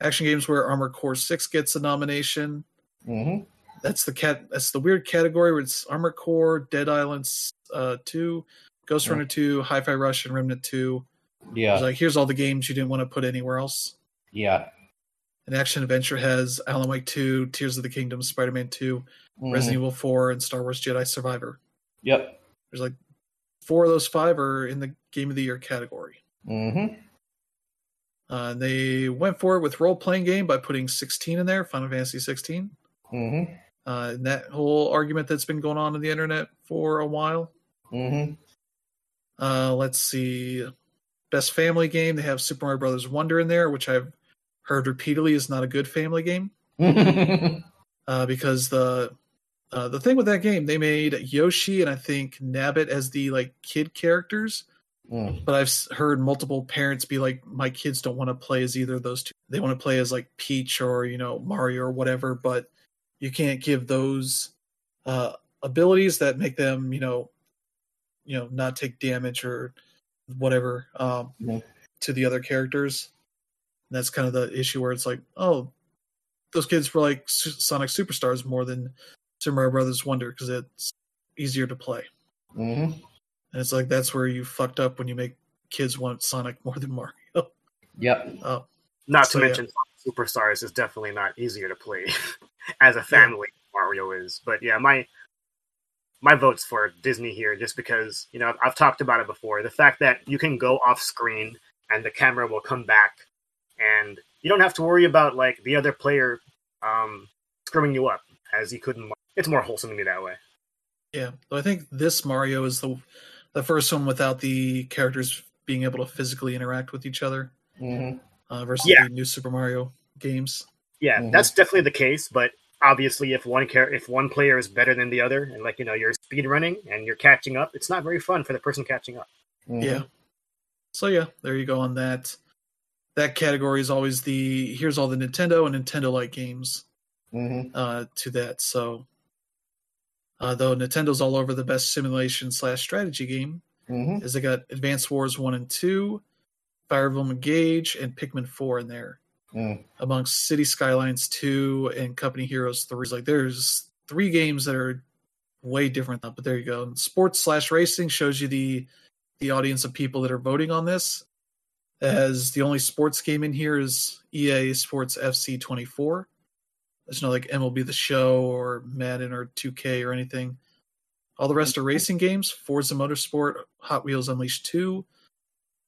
action games where Armored Core Six gets a nomination hmm that's the cat that's the weird category where it's Armored Core, Dead Islands uh two, Ghost Yeah. Runner two, Hi-Fi Rush, and Remnant two. Yeah. It's like here's all the games you didn't want to put anywhere else. yeah. And Action Adventure has Alan Wake 2, Tears of the Kingdom, Spider Man 2, Mhm. Resident Evil 4, and Star Wars Jedi Survivor. Yep. There's like four of those five are in the Game of the Year category. hmm Uh, and they went for it with role playing game by putting 16 in there, Final Fantasy 16. hmm Uh, and that whole argument that's been going on in the internet for a while. hmm Uh, let's see. Best family game. They have Super Mario Brothers Wonder in there, which I've heard repeatedly is not a good family game. (laughs) Uh, because the uh, the thing with that game, they made Yoshi and I think Nabbit as the like kid characters. Mm. But I've heard multiple parents be like, "My kids don't want to play as either of those two. They want to play as like Peach or you know Mario or whatever." But you can't give those uh, abilities that make them you know you know not take damage or whatever um, to the other characters. And that's kind of the issue where it's like, oh, those kids were like Sonic Superstars more than Super Mario Brothers Wonder because it's easier to play. hmm And it's like that's where you fucked up when you make kids want Sonic more than Mario. Yep. (laughs) Oh, Not So, to yeah. mention, Superstars is definitely not easier to play (laughs) as a family. Mario is, but yeah, my my vote's for Disney here, just because you know I've, I've talked about it before. The fact that you can go off screen and the camera will come back, and you don't have to worry about like the other player um, screwing you up as you couldn't. It's more wholesome to me that way. yeah. So I think this Mario is the the first one without the characters being able to physically interact with each other hmm uh, versus Yeah. the new Super Mario games. Yeah, Mhm. that's definitely the case. But obviously, if one char- if one player is better than the other, and like you know you're speed running and you're catching up, it's not very fun for the person catching up. Yeah. So yeah, there you go on that. That category is always the here's all the Nintendo and Nintendo like games hmm uh, to that. So uh, though Nintendo's all over the best simulation slash strategy game, hmm is they got Advance Wars one and two, Fire Emblem Engage, and Pikmin four in there. Mm. Amongst City Skylines two and Company Heroes three, like there's three games that are way different. But there you go. And sports slash racing shows you the the audience of people that are voting on this. As the only sports game in here is EA Sports FC 24. There's no like MLB The Show or Madden or 2K or anything. All the rest are racing games: Forza Motorsport, Hot Wheels Unleashed 2,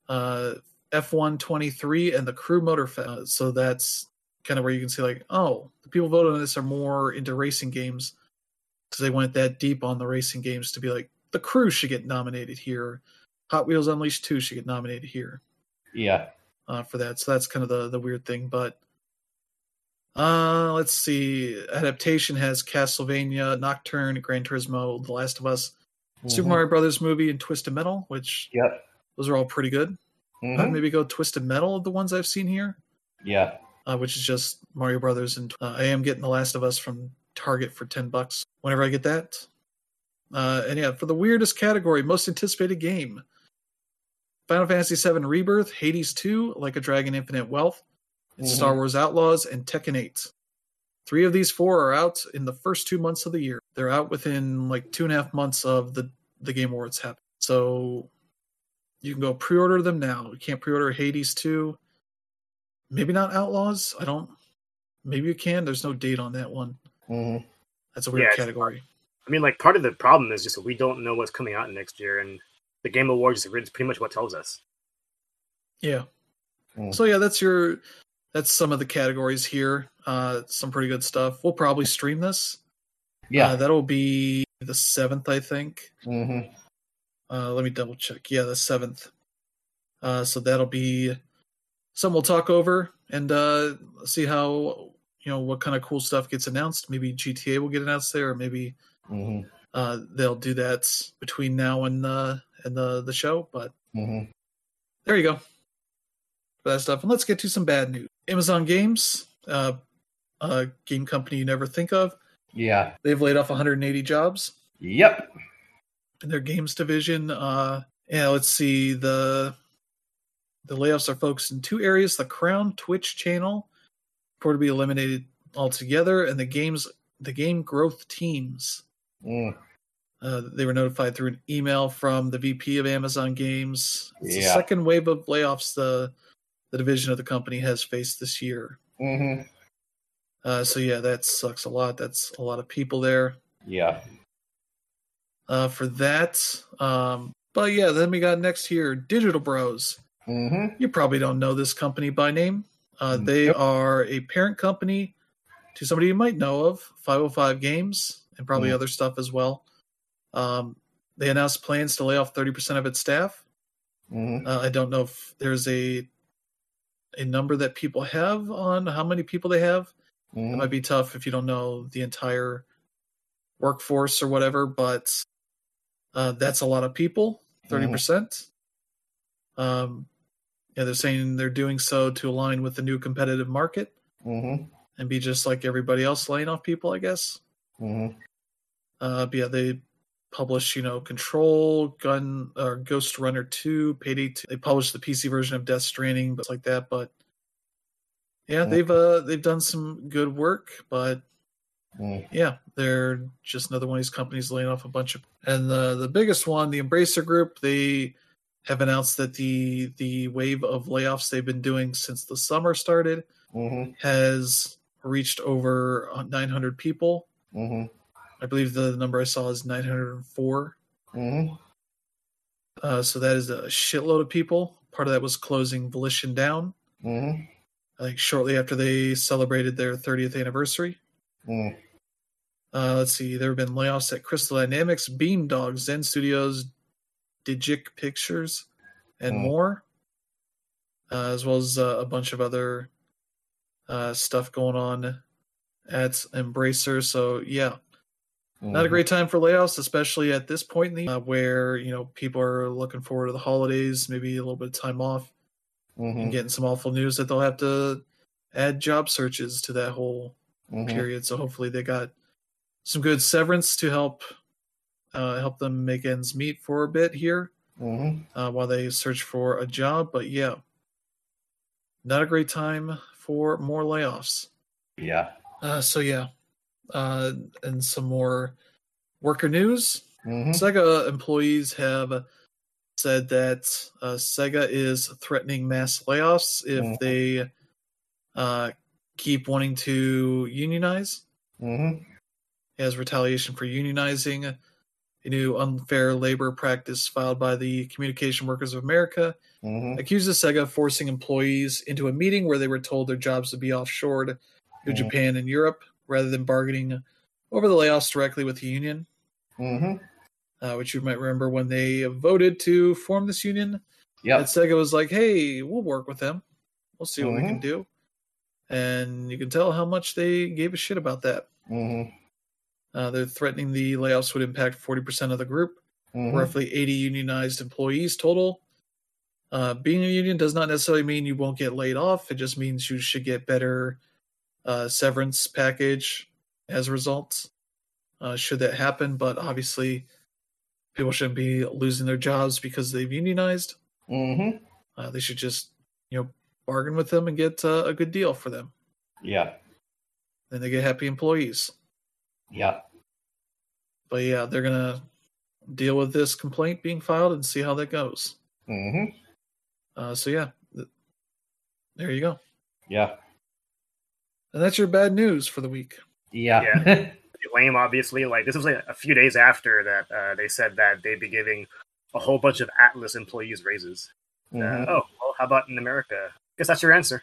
uh, F1 23, and the Crew Motorfest. Uh, so that's kind of where you can see like, oh, the people voting on this are more into racing games because they went that deep on the racing games to be like, the Crew should get nominated here. Hot Wheels Unleashed 2 should get nominated here Yeah. uh, for that. So that's kind of the the weird thing. But uh, let's see. Adaptation has Castlevania, Nocturne, Gran Turismo, The Last of Us, Super Mhm. Mario Brothers movie, and Twisted Metal, which Yep. those are all pretty good. Mhm. I'd maybe go Twisted Metal of the ones I've seen here, Yeah. uh, which is just Mario Brothers, and uh, I am getting The Last of Us from Target for ten bucks whenever I get that. Uh, and yeah, for the weirdest category, most anticipated game. Final Fantasy VII Rebirth, Hades 2, Like a Dragon Infinite Wealth, and Mhm. Star Wars Outlaws, and Tekken 8. Three of these four are out in the first two months of the year. They're out within like two and a half months of the, the Game Awards happen. So you can go pre order them now. You can't pre order Hades 2. Maybe not Outlaws. I don't. Maybe you can. There's no date on that one. hmm That's a weird Yeah, category. I mean, like part of the problem is just we don't know what's coming out next year, and the Game Awards is pretty much what tells us. Yeah. Mm. So yeah, that's your that's some of the categories here. Uh some pretty good stuff. We'll probably stream this. Yeah. Uh, that'll be the seventh, I think. hmm Uh let me double check. Yeah, the seventh. Uh so that'll be some we'll talk over and uh see how you know what kind of cool stuff gets announced. Maybe GTA will get announced there, or maybe hmm uh they'll do that between now and uh and the the show. But hmm there you go for that stuff and let's get to some bad news amazon games uh, a game company you never think of Yeah. they've laid off 180 jobs Yep. in their games division uh yeah let's see the the layoffs are focused in two areas the crown twitch channel for to be eliminated altogether and the games the game growth teams Mm. Uh, they were notified through an email from the VP of Amazon Games. It's the second wave of layoffs the the division of the company has faced this year. hmm Uh, so yeah, that sucks a lot. That's a lot of people there Yeah. uh, for that. Um, but yeah, then we got next here Digital Bros. hmm You probably don't know this company by name. Uh, Mm, they yep. are a parent company to somebody you might know of, 505 Games, and probably Mm. other stuff as well. Um, they announced plans to lay off 30% of its staff. hmm Uh, I don't know if there's a a number that people have on how many people they have. It hmm might be tough if you don't know the entire workforce or whatever, but uh, that's a lot of people, 30%. percent Um, yeah, they're saying they're doing so to align with the new competitive market hmm and be just like everybody else laying off people, I guess. hmm Uh, but yeah, they publish, you know, Control, Gun, or Ghost Runner 2, Payday 2. They published the PC version of Death Stranding, but like that. But yeah, Mm. they've uh they've done some good work, but mm yeah, they're just another one of these companies laying off a bunch of. And the the biggest one, the Embracer Group, they have announced that the the wave of layoffs they've been doing since the summer started hmm has reached over 900 people. hmm I believe the number I saw is 904. hmm Uh, so that is a shitload of people. Part of that was closing Volition down. hmm I think shortly after they celebrated their 30th anniversary. mm Uh, let's see, there have been layoffs at Crystal Dynamics, Beam Beamdog, Zen Studios, Digic Pictures, and Mm. more, uh, as well as uh, a bunch of other uh, stuff going on at Embracer. So yeah, not a great time for layoffs, especially at this point in the uh, where you know people are looking forward to the holidays, maybe a little bit of time off, hmm and getting some awful news that they'll have to add job searches to that whole hmm period. So hopefully they got some good severance to help uh, help them make ends meet for a bit here hmm uh, while they search for a job. But yeah, not a great time for more layoffs. Yeah. Uh, so yeah, uh, and some more worker news. hmm Sega employees have said that uh, Sega is threatening mass layoffs if Mhm. they uh, keep wanting to unionize. hmm As retaliation for unionizing, a new unfair labor practice filed by the Communication Workers of America hmm accuses Sega of forcing employees into a meeting where they were told their jobs would be offshored to Mhm. Japan and Europe rather than bargaining over the layoffs directly with the union. hmm uh, which you might remember when they voted to form this union. That Sega was like, "Hey, we'll work with them. We'll see what we Mm-hmm. can do." And you can tell how much they gave a shit about that. hmm Uh, they're threatening the layoffs would impact forty percent of the group, hmm roughly eighty unionized employees total. Uh, being a union does not necessarily mean you won't get laid off. It just means you should get better uh, severance package as a result. Uh, should that happen, but obviously, people shouldn't be losing their jobs because they've unionized. hmm Uh, they should just, you know, bargain with them and get uh, a good deal for them. Yeah. Then they get happy employees. Yeah. But yeah, they're gonna deal with this complaint being filed and see how that goes. hmm Uh, so yeah, th- there you go. Yeah. And that's your bad news for the week. Yeah. (laughs) lame, obviously. Like this was like a few days after that uh, they said that they'd be giving a whole bunch of Atlus employees raises. Uh, Mhm. oh, well, how about in America? Guess that's your answer.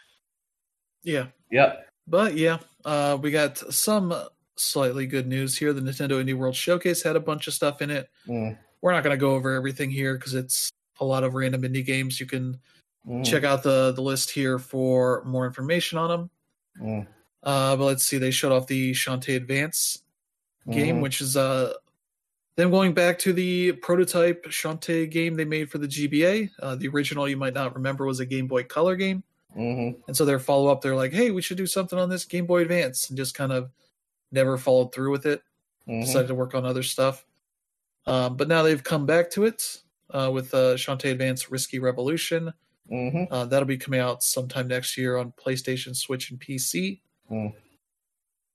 Yeah, Yeah. but yeah, uh, we got some slightly good news here. The Nintendo Indie World Showcase had a bunch of stuff in it. Mm. We're not going to go over everything here because it's a lot of random indie games. You can Mm. check out the the list here for more information on them. Mm. Uh, but let's see, they showed off the Shantae Advance game, Mhm. which is uh them going back to the prototype Shantae game they made for the GBA. Uh, the original you might not remember was a Game Boy Color game, Mhm. and so their follow up they're like, hey, we should do something on this Game Boy Advance, and just kind of never followed through with it. Mhm. Decided to work on other stuff, um, but now they've come back to it uh, with uh, Shantae Advance Risky Revolution. Mhm. Uh, that'll be coming out sometime next year on PlayStation, Switch, and PC. Mm.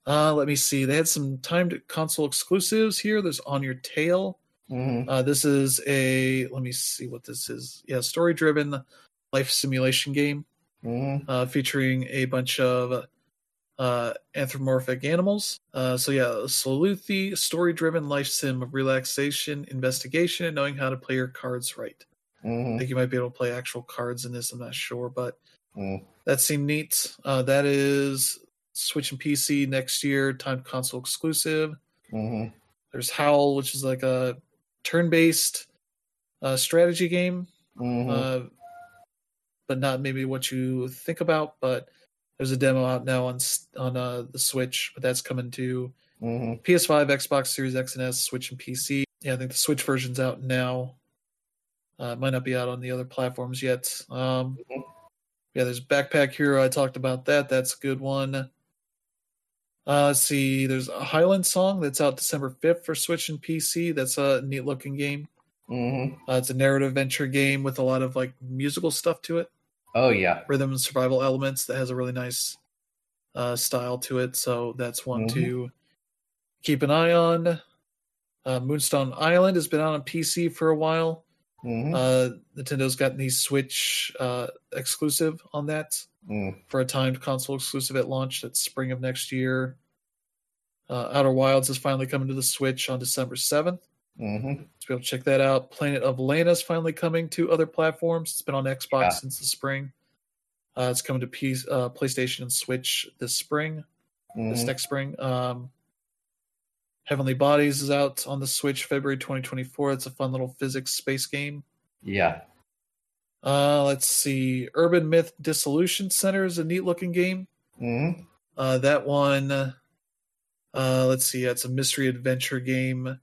Uh, let me see. They had some timed console exclusives here. There's On Your Tail. Mhm. Uh, this is a let me see what this is. Yeah, story driven life simulation game Mhm. uh, featuring a bunch of uh, anthropomorphic animals. Uh, so yeah, sleuthy story driven life sim of relaxation, investigation, and knowing how to play your cards right. I Mhm. think you might be able to play actual cards in this. I'm not sure, but Mm. that seemed neat. Uh, that is Switch and PC next year, timed console exclusive. hmm There's Howl, which is like a turn-based uh, strategy game, hmm uh, but not maybe what you think about. But there's a demo out now on on uh, the Switch, but that's coming to hmm PS5, Xbox Series X and S, Switch, and PC. Yeah, I think the Switch version's out now. Uh, it might not be out on the other platforms yet. Um, Mhm. yeah, there's Backpack Hero. I talked about that. That's a good one. Uh, let's see. There's a Highland Song that's out December 5th for Switch and PC. That's a neat looking game. hmm Uh, it's a narrative adventure game with a lot of like musical stuff to it, Oh yeah. rhythm and survival elements that has a really nice uh, style to it. So that's one Mhm. to keep an eye on. Uh, Moonstone Island has been out on PC for a while. Hmm Uh, Nintendo's gotten the Switch uh, exclusive on that mm for a timed console exclusive at launch. That's spring of next year. Uh, Outer Wilds is finally coming to the Switch on December 7th. hmm So be able to check that out. Planet of Lana is finally coming to other platforms. It's been on Xbox Yeah. since the spring. Uh, it's coming to P- uh, PlayStation and Switch this spring, this hmm next spring. Um, Heavenly Bodies is out on the Switch February 2024. It's a fun little physics space game. Yeah. Uh, let's see. Urban Myth Dissolution Center is a neat looking game. hmm Uh, that one, uh, let's see. It's a mystery adventure game.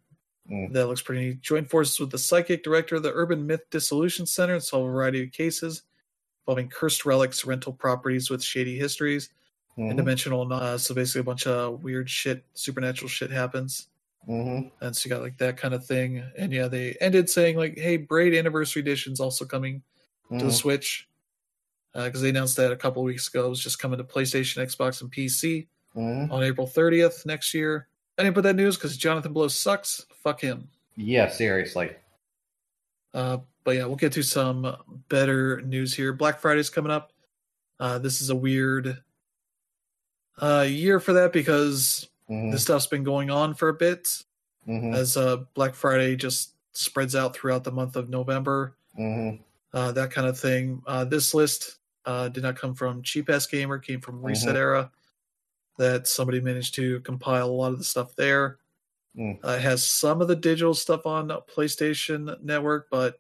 Mm. That looks pretty neat. Join forces with the psychic director of the Urban Myth Dissolution Center and solve a variety of cases involving cursed relics, rental properties with shady histories, and hmm dimensional. Uh, so basically, a bunch of weird shit, supernatural shit happens, hmm and so you got like that kind of thing. And yeah, they ended saying like, "Hey, Braid Anniversary Edition's also coming to the Switch," because they announced that a couple weeks ago. It was just coming to PlayStation, Xbox, and PC hmm on April 30th next year. I didn't put that news because Jonathan Blow sucks. Fuck him. Yeah. Seriously. Uh, but yeah, we'll get to some better news here. Black Friday's coming up. Uh, this is a weird uh, year for that because hmm this stuff's been going on for a bit hmm as uh, Black Friday just spreads out throughout the month of November, hmm uh, that kind of thing. Uh, this list uh, did not come from Cheap Ass Gamer, came from Reset Mhm. Era. That somebody managed to compile a lot of the stuff there. Mm. Uh, it has some of the digital stuff on PlayStation Network, but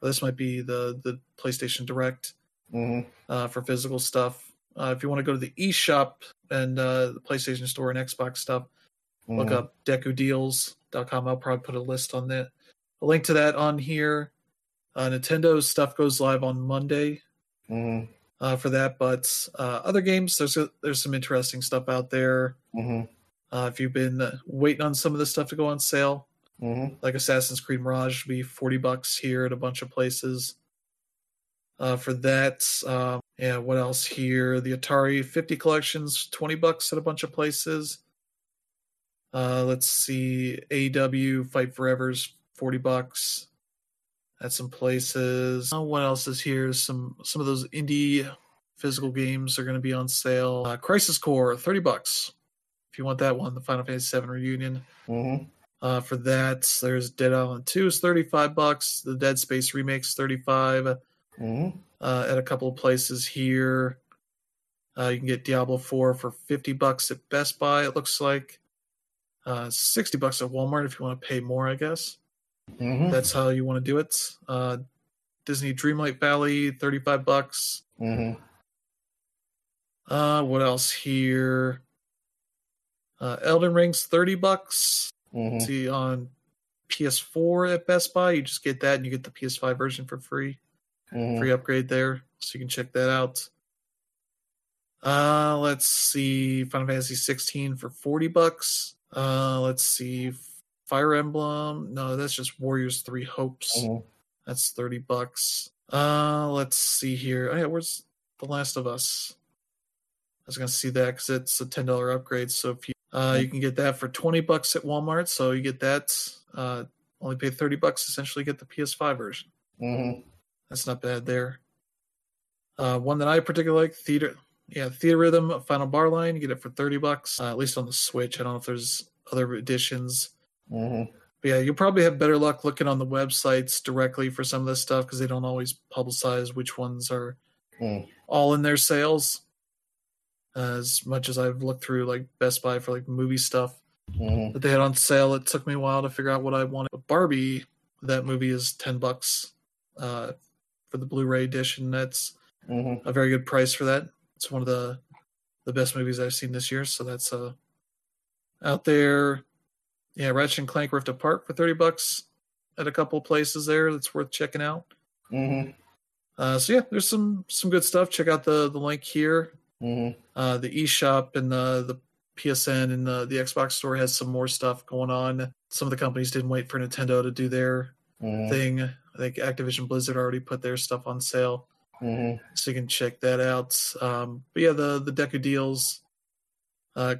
this might be the the PlayStation Direct hmm uh, for physical stuff. Uh, if you want to go to the eShop and uh, the PlayStation Store and Xbox stuff, look Mhm. up dekudeals.com. I'll probably put a list on that, a link to that on here. Uh, Nintendo's stuff goes live on Monday hmm uh, for that, but uh, other games, there's a, there's some interesting stuff out there. hmm Uh, if you've been waiting on some of this stuff to go on sale, hmm like Assassin's Creed Mirage be 40 bucks here at a bunch of places. Uh, for that, um, yeah, what else here? The Atari 50 collections, 20 bucks at a bunch of places. Uh, let's see, AW Fight Forever's 40 bucks at some places. Uh, what else is here? Some some of those indie physical games are going to be on sale. Uh, Crisis Core, 30 bucks. If you want that one, the Final Fantasy VII Reunion. hmm Uh, for that, there's Dead Island 2 is 35 bucks. The Dead Space remakes 35 hmm uh, at a couple of places here. Uh, you can get Diablo 4 for 50 bucks at Best Buy, it looks like. Uh, 60 bucks at Walmart if you want to pay more, I guess. hmm That's how you want to do it. Uh, Disney Dreamlight Valley, 35 bucks. hmm Uh, what else here? Uh, Elden Ring's 30 bucks. hmm See on PS4 at Best Buy, you just get that and you get the PS5 version for free. Hmm Free upgrade there, so you can check that out. Uh, let's see, Final Fantasy 16 for 40 bucks. Uh, let's see, Fire Emblem. No, that's just Warriors Three Hopes. Mhm. That's 30 bucks. Uh, let's see here. Oh, yeah, where's The Last of Us? I was gonna see that because it's a ten dollar upgrade. So if you uh, you can get that for twenty bucks at Walmart, so you get that. Uh, only pay thirty bucks essentially get the PS5 version. hmm That's not bad there. Uh, one that I particularly like, Theater, yeah, Theatrhythm Final Bar Line. You get it for thirty bucks, uh, at least on the Switch. I don't know if there's other editions. hmm But yeah, you'll probably have better luck looking on the websites directly for some of this stuff because they don't always publicize which ones are Mm. all in their sales. as much as I've looked through like Best Buy for like movie stuff Mhm. that they had on sale, it took me a while to figure out what I wanted. But Barbie, that movie is ten bucks uh, for the Blu-ray edition. That's Mhm. a very good price for that. It's one of the the best movies I've seen this year, so that's uh out there. Yeah, Ratchet and Clank Rift Apart for thirty bucks at a couple places there. That's worth checking out. Mhm. Uh, so yeah, there's some some good stuff. Check out the the link here. Mhm. Uh, the eShop and the the PSN and the the Xbox store has some more stuff going on. Some of the companies didn't wait for Nintendo to do their Mhm. thing. I think Activision Blizzard already put their stuff on sale, Mhm. so you can check that out. Um, but yeah, the the Deku deals uh,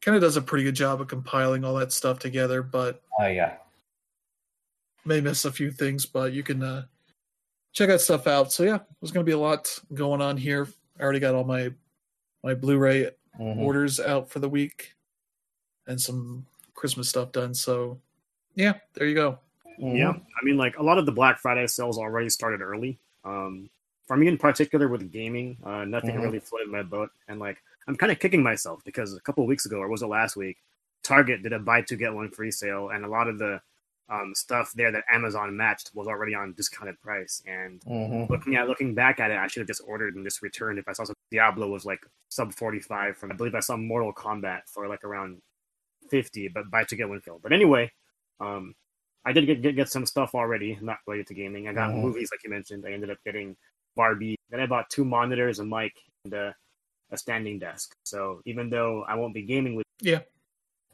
kind of does a pretty good job of compiling all that stuff together, but Oh yeah. may miss a few things, but you can uh, check that stuff out. So yeah, there's going to be a lot going on here. I already got all my my Blu-ray Mhm. orders out for the week and some Christmas stuff done. So yeah, there you go. Mhm. Yeah, I mean, like a lot of the Black Friday sales already started early. Um, for me in particular, with gaming, uh, nothing Mhm. really floated my boat, and like I'm kind of kicking myself because a couple of weeks ago, or was it last week, Target did a buy two get one free sale, and a lot of the um, stuff there that Amazon matched was already on discounted price. And Mhm. looking at looking back at it, I should have just ordered and just returned if I saw some Diablo was like sub forty five from I believe I saw Mortal Kombat for like around fifty, but buy two get one fill. But anyway, um, I did get, get get some stuff already, not related to gaming. I got Mhm. movies like you mentioned. I ended up getting Barbie. Then I bought two monitors, a mic, and a, a standing desk. So even though I won't be gaming with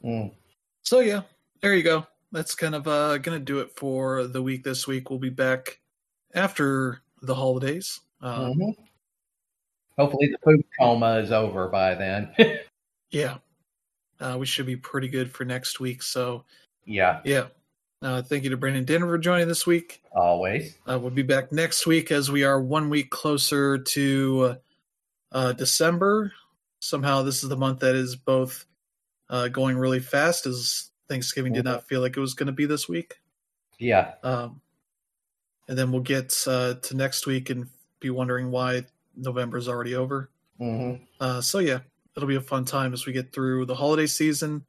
Mhm. So yeah, there you go. That's kind of uh, gonna do it for the week this week. We'll be back after the holidays. Uh, Mhm. Hopefully the poop coma is over by then. (laughs) Yeah, uh, we should be pretty good for next week. So yeah, yeah, uh, thank you to Brandon Denver for joining this week. always. Uh, we'll be back next week as we are one week closer to uh, December. Somehow, this is the month that is both uh, going really fast as Thanksgiving did not feel like it was going to be this week. Yeah. Um, and then we'll get uh, to next week and be wondering why November is already over. hmm Uh, so, yeah, it'll be a fun time as we get through the holiday season.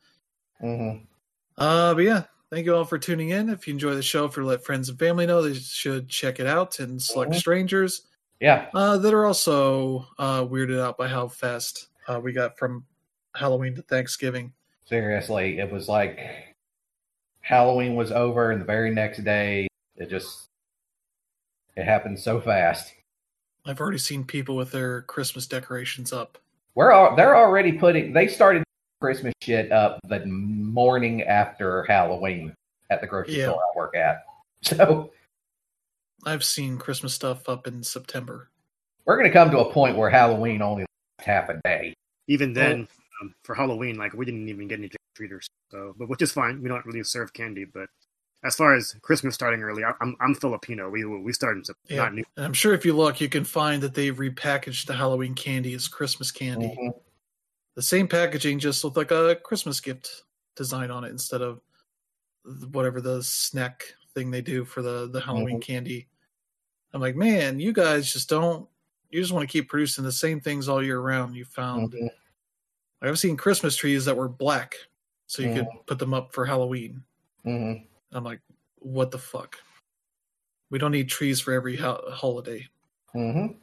hmm Uh, but yeah, thank you all for tuning in. If you enjoy the show, for let friends and family know they should check it out and select Mhm. strangers Yeah. uh, that are also uh, weirded out by how fast uh, we got from Halloween to Thanksgiving. Seriously, it was like Halloween was over, and the very next day, it just it happened so fast. I've already seen people with their Christmas decorations up. We're all, they're already putting. They started Christmas shit up the morning after Halloween at the grocery Yeah. store I work at. (laughs) So I've seen Christmas stuff up in September. we're going to come to a point where Halloween only lasts half a day. even then um, for Halloween, like we didn't even get any trick or treaters. So, but which is fine. We don't really serve candy, but as far as Christmas starting early, I- I'm I'm Filipino. We we start in September, Yeah. not new. And I'm sure if you look, you can find that they've repackaged the Halloween candy as Christmas candy. Mhm. The same packaging, just with like a Christmas gift design on it instead of whatever the snack thing they do for the the Halloween candy. I'm like, man, you guys just don't. You just want to keep producing the same things all year round. You found. Mhm. I've seen Christmas trees that were black, so you could put them up for Halloween. Mhm. I'm like, what the fuck? We don't need trees for every ho- holiday. Mhm.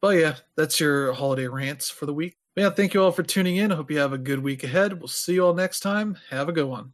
But yeah, that's your holiday rants for the week. Yeah, thank you all for tuning in. I hope you have a good week ahead. We'll see you all next time. Have a good one.